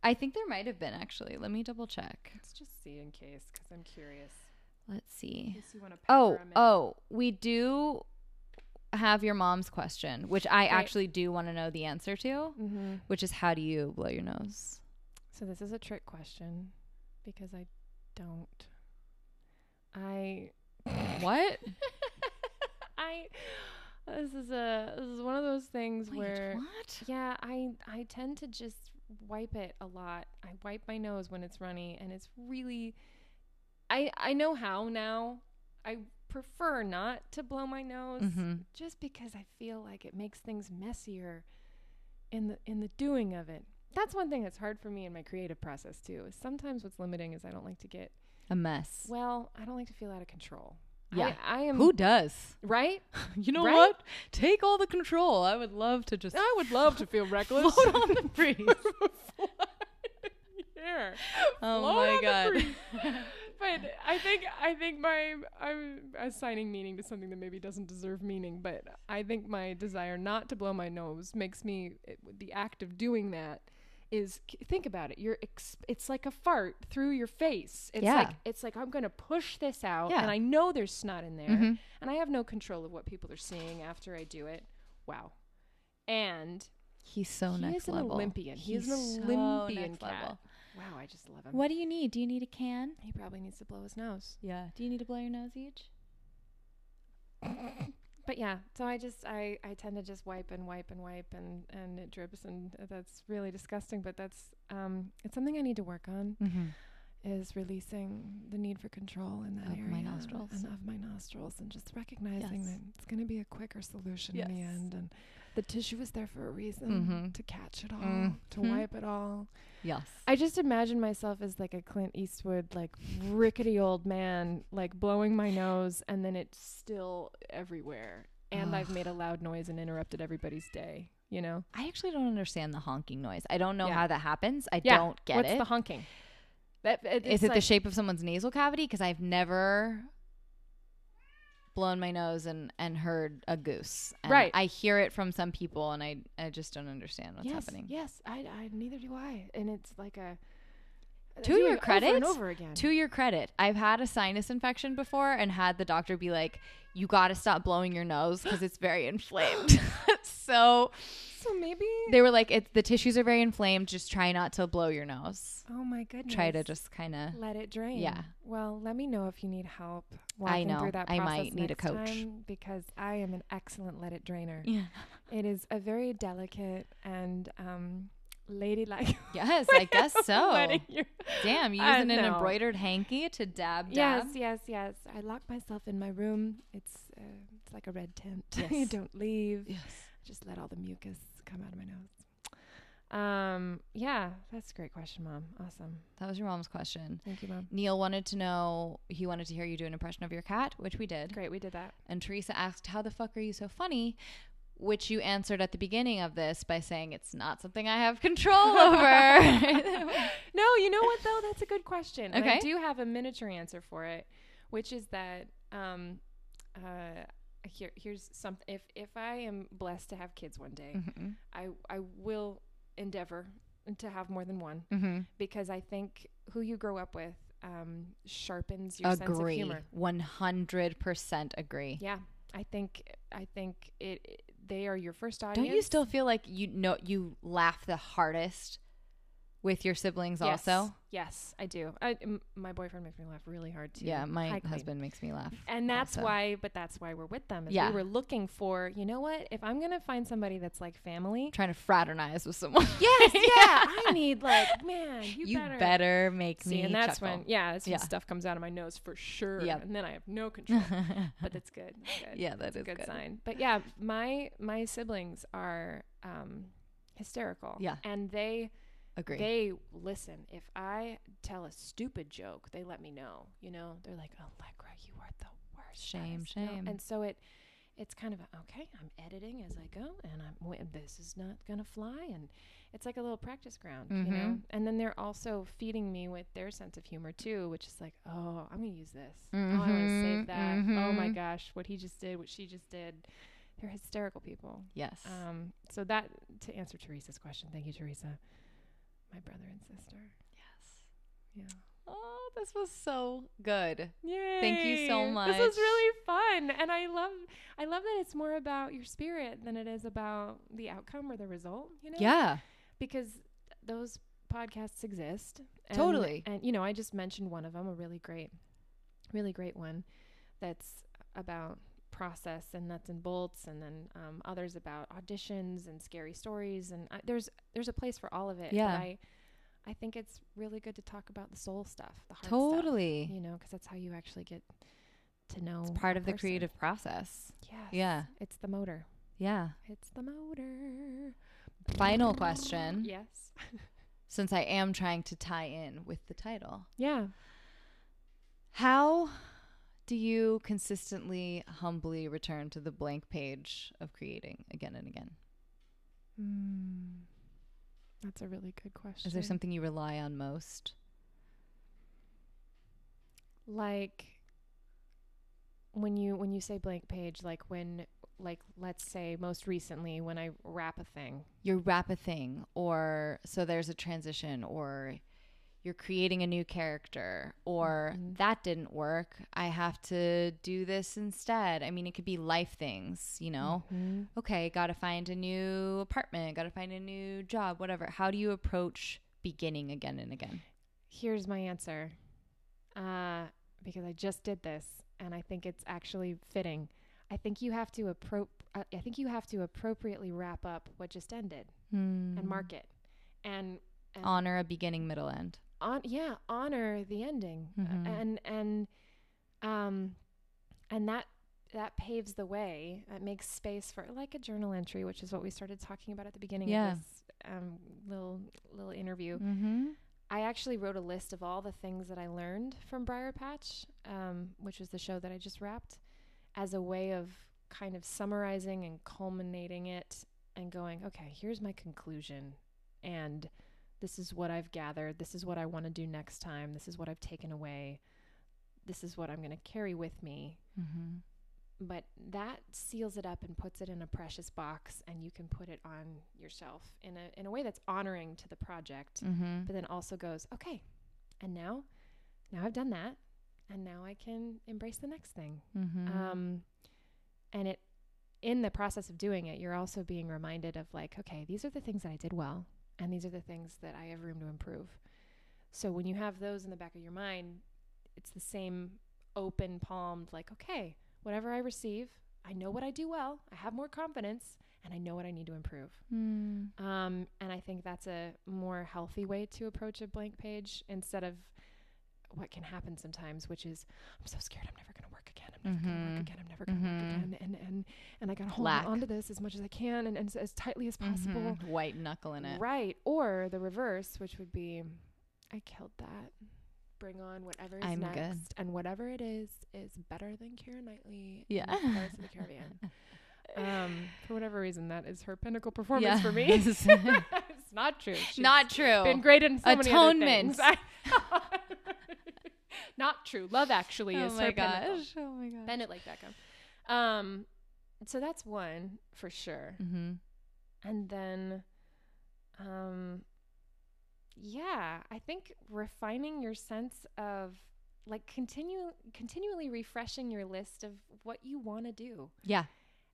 I think there might have been actually. Let me double check. Let's just see in case, because I'm curious. Let's see. you. Oh, oh, we do have your mom's question, which I Right. actually do want to know the answer to, Mm-hmm. which is how do you blow your nose? So this is a trick question, because I don't. I. [LAUGHS] What? [LAUGHS] I. This is a. This is one of those things where. what? Yeah, I I tend to just wipe it a lot. I wipe my nose when it's runny and it's really I I know how now. I prefer not to blow my nose Mhm. just because I feel like it makes things messier in the in the doing of it. That's one thing that's hard for me in my creative process too. Is sometimes what's limiting is I don't like to get A mess. well, I don't like to feel out of control. Yeah. I, I am Who does? right? [LAUGHS] You know Right? what? Take all the control. I would love to just I would love to feel [LAUGHS] reckless. float on the breeze. [LAUGHS] yeah. oh Float my god. But I think I think my I'm assigning meaning to something that maybe doesn't deserve meaning. But I think my desire not to blow my nose makes me it, the act of doing that is think about it. You're ex- it's like a fart through your face. It's Yeah. like it's like I'm gonna push this out, Yeah. and I know there's snot in there, Mhm. and I have no control of what people are seeing after I do it. Wow. And He's so he next is an level. Olympian. He is an He's so Olympian cat. level. Wow, I just love him. What do you need? Do you need a can? He probably needs to blow his nose. Yeah. Do you need to blow your nose each? [LAUGHS] But yeah, so I just I I tend to just wipe and wipe and wipe and and it drips and that's really disgusting. But that's um it's something I need to work on Mm-hmm. is releasing the need for control in that Of my area nostrils. and of my nostrils and just recognizing Yes. that it's going to be a quicker solution in the end and the tissue is there for a reason Mhm. to catch it all to Mhm. wipe it all. Yes. I just imagine myself as like a Clint Eastwood, like rickety old man, like blowing my nose, and then it's still everywhere. And I've made a loud noise and interrupted everybody's day. You know? I actually don't understand the honking noise. I don't know Yeah. how that happens. I Yeah. don't get What's it. What's the honking? That it, Is it the shape of someone's nasal cavity? Because I've never blown my nose and, and heard a goose. And Right. I hear it from some people, and I I just don't understand what's yes, happening. Yes, I, I neither do I. And it's like a uh, To doing your over credit, and over again. To your credit, I've had a sinus infection before and had the doctor be like, "You got to stop blowing your nose because it's very [GASPS] inflamed." [LAUGHS] [LAUGHS] so so maybe. they were like, "It's the tissues are very inflamed. Just try not to blow your nose. Oh my goodness. Try to just kind of." let it drain. Yeah. Well, let me know if you need help. I know. Through that I might need a coach. because I am an excellent let it drainer. Yeah. It is a very delicate and um, ladylike. [LAUGHS] Yes, I guess so. your- Damn, you [LAUGHS] I using an embroidered hanky to dab Yes, dab. yes, yes. I lock myself in my room. It's uh, it's like a red tent. [LAUGHS] you don't leave. Yes. Just let all the mucus come out of my nose. Um, yeah, that's a great question, Mom. Awesome. That was your mom's question. Thank you, Mom. Neil wanted to know, he wanted to hear you do an impression of your cat, which we did. Great, we did that. And Teresa asked, How the fuck are you so funny? Which you answered at the beginning of this by saying, It's not something I have control [LAUGHS] over. [LAUGHS] No, you know what though? That's a good question. And I do have a miniature answer for it, which is that um, uh, here here's something. If if I am blessed to have kids one day, Mhm. I I will endeavor to have more than one Mhm. because I think who you grow up with um, sharpens your sense of humor. 100% agree. Yeah, I think I think it, it- they are your first audience. Don't you still feel like you know you laugh the hardest with your siblings Yes. also? Yes, I do. I, m- my boyfriend makes me laugh really hard too. Yeah, my Hi, husband makes me laugh. And that's also. why, but that's why we're with them. Yeah. We were looking for, you know what? If I'm gonna find somebody that's like family, trying to fraternize with someone. [LAUGHS] yes, [LAUGHS] yeah, I need like, man, you, You, better. better, make See, me and that's chuckle. when, yeah, that's when Yeah. stuff comes out of my nose for sure. Yep. And then I have no control. [LAUGHS] but that's good. That's good. yeah, that That's is a good, good. sign. But yeah, my my siblings are um, hysterical. Yeah. and they Agree. they listen. If I tell a stupid joke, they let me know. You know, they're like, Allegra, you are the worst. Shame, best," you know? shame. And so it, it's kind of a, okay. I'm editing as I go, and I'm this is not gonna fly, and it's like a little practice ground, you know. Mhm. And then they're also feeding me with their sense of humor too, which is like, oh, I'm gonna use this. Oh, I want to save that. Oh my mhm. gosh, what he just did, what she just did. they're hysterical people. Yes. Um, so that to answer Teresa's question, thank you, Teresa. My brother and sister. yes. Yeah. Oh, this was so good. Yay. Thank you so much. This was really fun. And I love I love that it's more about your spirit than it is about the outcome or the result, you know? Yeah. Because those podcasts exist. And, Totally. And you know, I just mentioned one of them, a really great really great one that's about process and nuts and bolts and then um, others about auditions and scary stories and I, there's there's a place for all of it. Yeah. I I think it's really good to talk about the soul stuff, the heart stuff Totally. you know, because that's how you actually get to know. It's part of the person. creative process. Yeah. Yeah. It's the motor. Yeah. It's the motor. Final question. Yes. [LAUGHS] Since I am trying to tie in with the title. Yeah. How do you consistently, humbly return to the blank page of creating again and again? Mm. That's a really good question. Is there something you rely on most? like when you when you say blank page, like when like let's say most recently when I wrap a thing. You wrap a thing, or so there's a transition, or you're creating a new character, or Mhm. that didn't work. I have to do this instead. I mean, it could be life things, you know? Mhm. Okay, got to find a new apartment, got to find a new job, whatever. How do you approach beginning again and again? Here's my answer. Uh, because I just did this and I think it's actually fitting. I think you have to appro- I think you have to appropriately wrap up what just ended and mark it. And, and honor a beginning, middle, end. On yeah, honor the ending. Uh, Mhm. and and um and that that paves the way. It makes space for like a journal entry, which is what we started talking about at the beginning Yeah. of this um, little little interview. Mm-hmm. I actually wrote a list of all the things that I learned from Briarpatch, um, which was the show that I just wrapped, as a way of kind of summarizing and culminating it and going, okay, here's my conclusion. And this is what I've gathered. This is what I want to do next time. This is what I've taken away. This is what I'm going to carry with me Mm-hmm. but that seals it up and puts it in a precious box and you can put it on yourself in a in a way that's honoring to the project Mm-hmm. but then also goes okay and now now I've done that and now I can embrace the next thing Mm-hmm. um and it in the process of doing it you're also being reminded of like okay these are the things that I did well and these are the things that I have room to improve so when you have those in the back of your mind it's the same open palmed like okay whatever I receive I know what I do well I have more confidence and I know what I need to improve Mm. um, and I think that's a more healthy way to approach a blank page instead of what can happen sometimes, which is I'm so scared I'm never going to. I'm never to Mhm. work again. I'm never going to Mhm. work again. And and and I got to hold Lack. on to this as much as I can and, and as, tightly as possible. Mhm. White knuckle in it. Right. Or the reverse, which would be I killed that. Bring on whatever is I'm good. next, and whatever it is is better than Keira Knightley. Yeah. of the Caribbean. [LAUGHS] Um, for whatever reason, that is her pinnacle performance for me. [LAUGHS] [LAUGHS] It's not true. She's Not true. been great in so Atonement. Many other things. not true. Love Actually oh is my her pinnacle. Oh my gosh. Bend it like Beckham. Um, so that's one for sure. Mm-hmm. And then, um, yeah, I think refining your sense of like continue continually refreshing your list of what you want to do Yeah.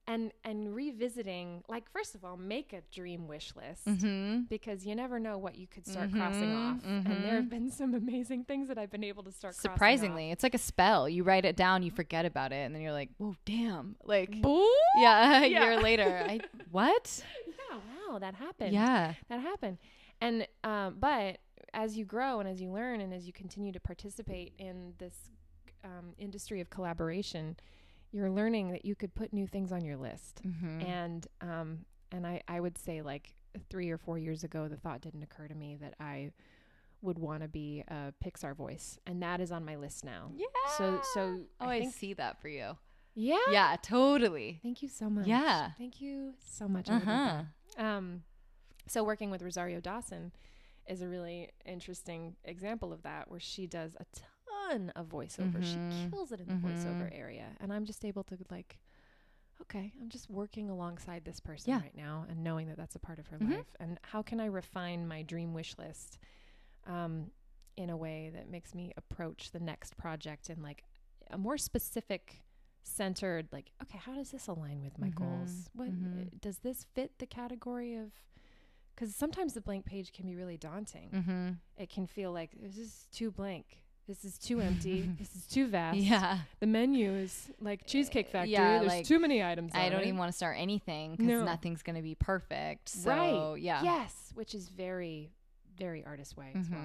And and revisiting like first of all make a dream wish list Mm-hmm. because you never know what you could start crossing Mhm, off and there have been some amazing things that I've been able to start crossing off. Surprisingly, it's like a spell. You write it down, you forget about it, and then you're like, "Whoa, damn!" Like, Boo! yeah, [LAUGHS] a Yeah. year later, I [LAUGHS] what? yeah wow that happened Yeah. that happened and um, but as you grow and as you learn and as you continue to participate in this um, industry of collaboration you're learning that you could put new things on your list Mm-hmm. and um, and I, I would say like three or four years ago the thought didn't occur to me that I would want to be a Pixar voice and that is on my list now yeah. so so oh, I I, see that for you. yeah Yeah, totally. thank you so much Yeah. thank you so much Uh would love that. huh. Um, so working with Rosario Dawson is a really interesting example of that, where she does a ton of voiceover. She Mhm. kills it in the Mhm. voiceover area, and I'm just able to like okay, I'm just working alongside this person Yeah. right now and knowing that that's a part of her Mhm. life. And how can I refine my dream wish list um, in a way that makes me approach the next project in like a more specific, centered, like, okay, how does this align with my Mhm. goals? What Mhm. uh, does this fit the category of? Because sometimes the blank page can be really daunting. Mm-hmm. It can feel like this is too blank. This is too empty. [LAUGHS] this is too vast. Yeah. The menu is like Cheesecake Factory. yeah, There's like, too many items. I don't it. even want to start anything because No. nothing's going to be perfect. So, Right. yeah. Yes, which is very, very artist way as well.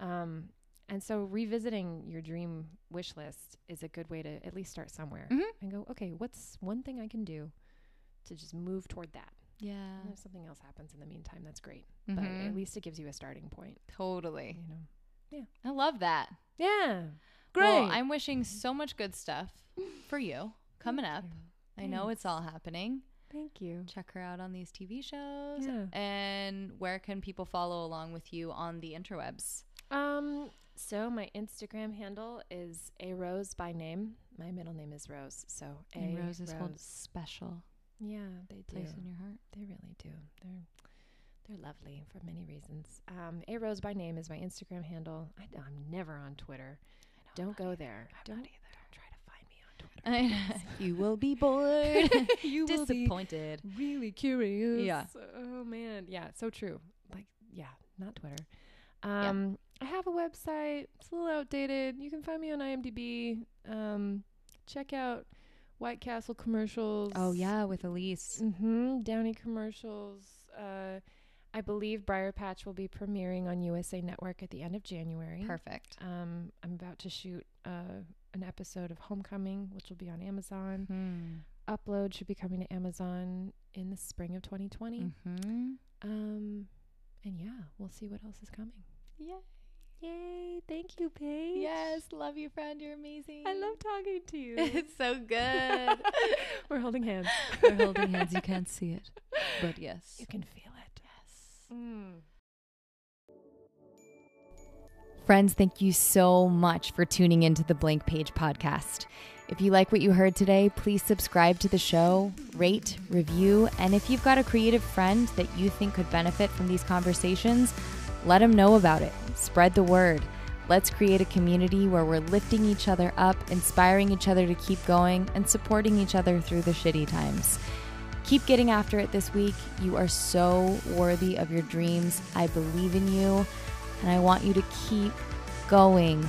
Um, and so revisiting your dream wish list is a good way to at least start somewhere Mhm. and go, okay, what's one thing I can do to just move toward that? Yeah. And if something else happens in the meantime, that's great. But at Mhm. least it gives you a starting point. Totally. You know. I love that. Yeah. Great. Well, I'm wishing so much good stuff for you coming Thank up. you. I know it's all happening. Thank you. Check her out on these TV shows. Yeah. And where can people follow along with you on the interwebs? Um. So my Instagram handle is a rose by name. My middle name is Rose. So a And roses hold special Yeah, they do. place in your heart. They really do. They're they're lovely for many reasons. Um, a rose by name is my Instagram handle. I, am never on Twitter. Don't go there. don't, either. don't try to find me on Twitter. [LAUGHS] you will be bored. [LAUGHS] you [LAUGHS] will be disappointed. really curious. Yeah. Oh man. Yeah. So true. Like yeah, not Twitter. Um, I have a website. It's a little outdated. You can find me on IMDb. Um, check out White Castle commercials. Oh yeah, with Elise. Mm-hmm. Downy commercials. Uh, I believe Briarpatch will be premiering on USA Network at the end of January. Perfect. Um, I'm about to shoot uh, an episode of Homecoming, which will be on Amazon. Hmm. Upload should be coming to Amazon in the spring of 2020. Mm-hmm. Um, and yeah, we'll see what else is coming. Yeah. Yay! Thank you, Paige. Yes, love you, friend. You're amazing. I love talking to you. [LAUGHS] it's so good. [LAUGHS] We're holding hands. [LAUGHS] We're holding hands. You can't see it, but yes. You can feel. Mm. Friends, thank you so much for tuning into the Blank Paige podcast. If you like what you heard today, please subscribe to the show, rate, review, and if you've got a creative friend that you think could benefit from these conversations, let them know about it. Spread the word. Let's create a community where we're lifting each other up, inspiring each other to keep going, and supporting each other through the shitty times. Keep getting after it this week. You are so worthy of your dreams. I believe in you, and I want you to keep going.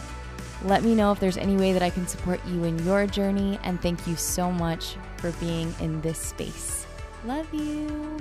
Let me know if there's any way that I can support you in your journey, and thank you so much for being in this space. Love you.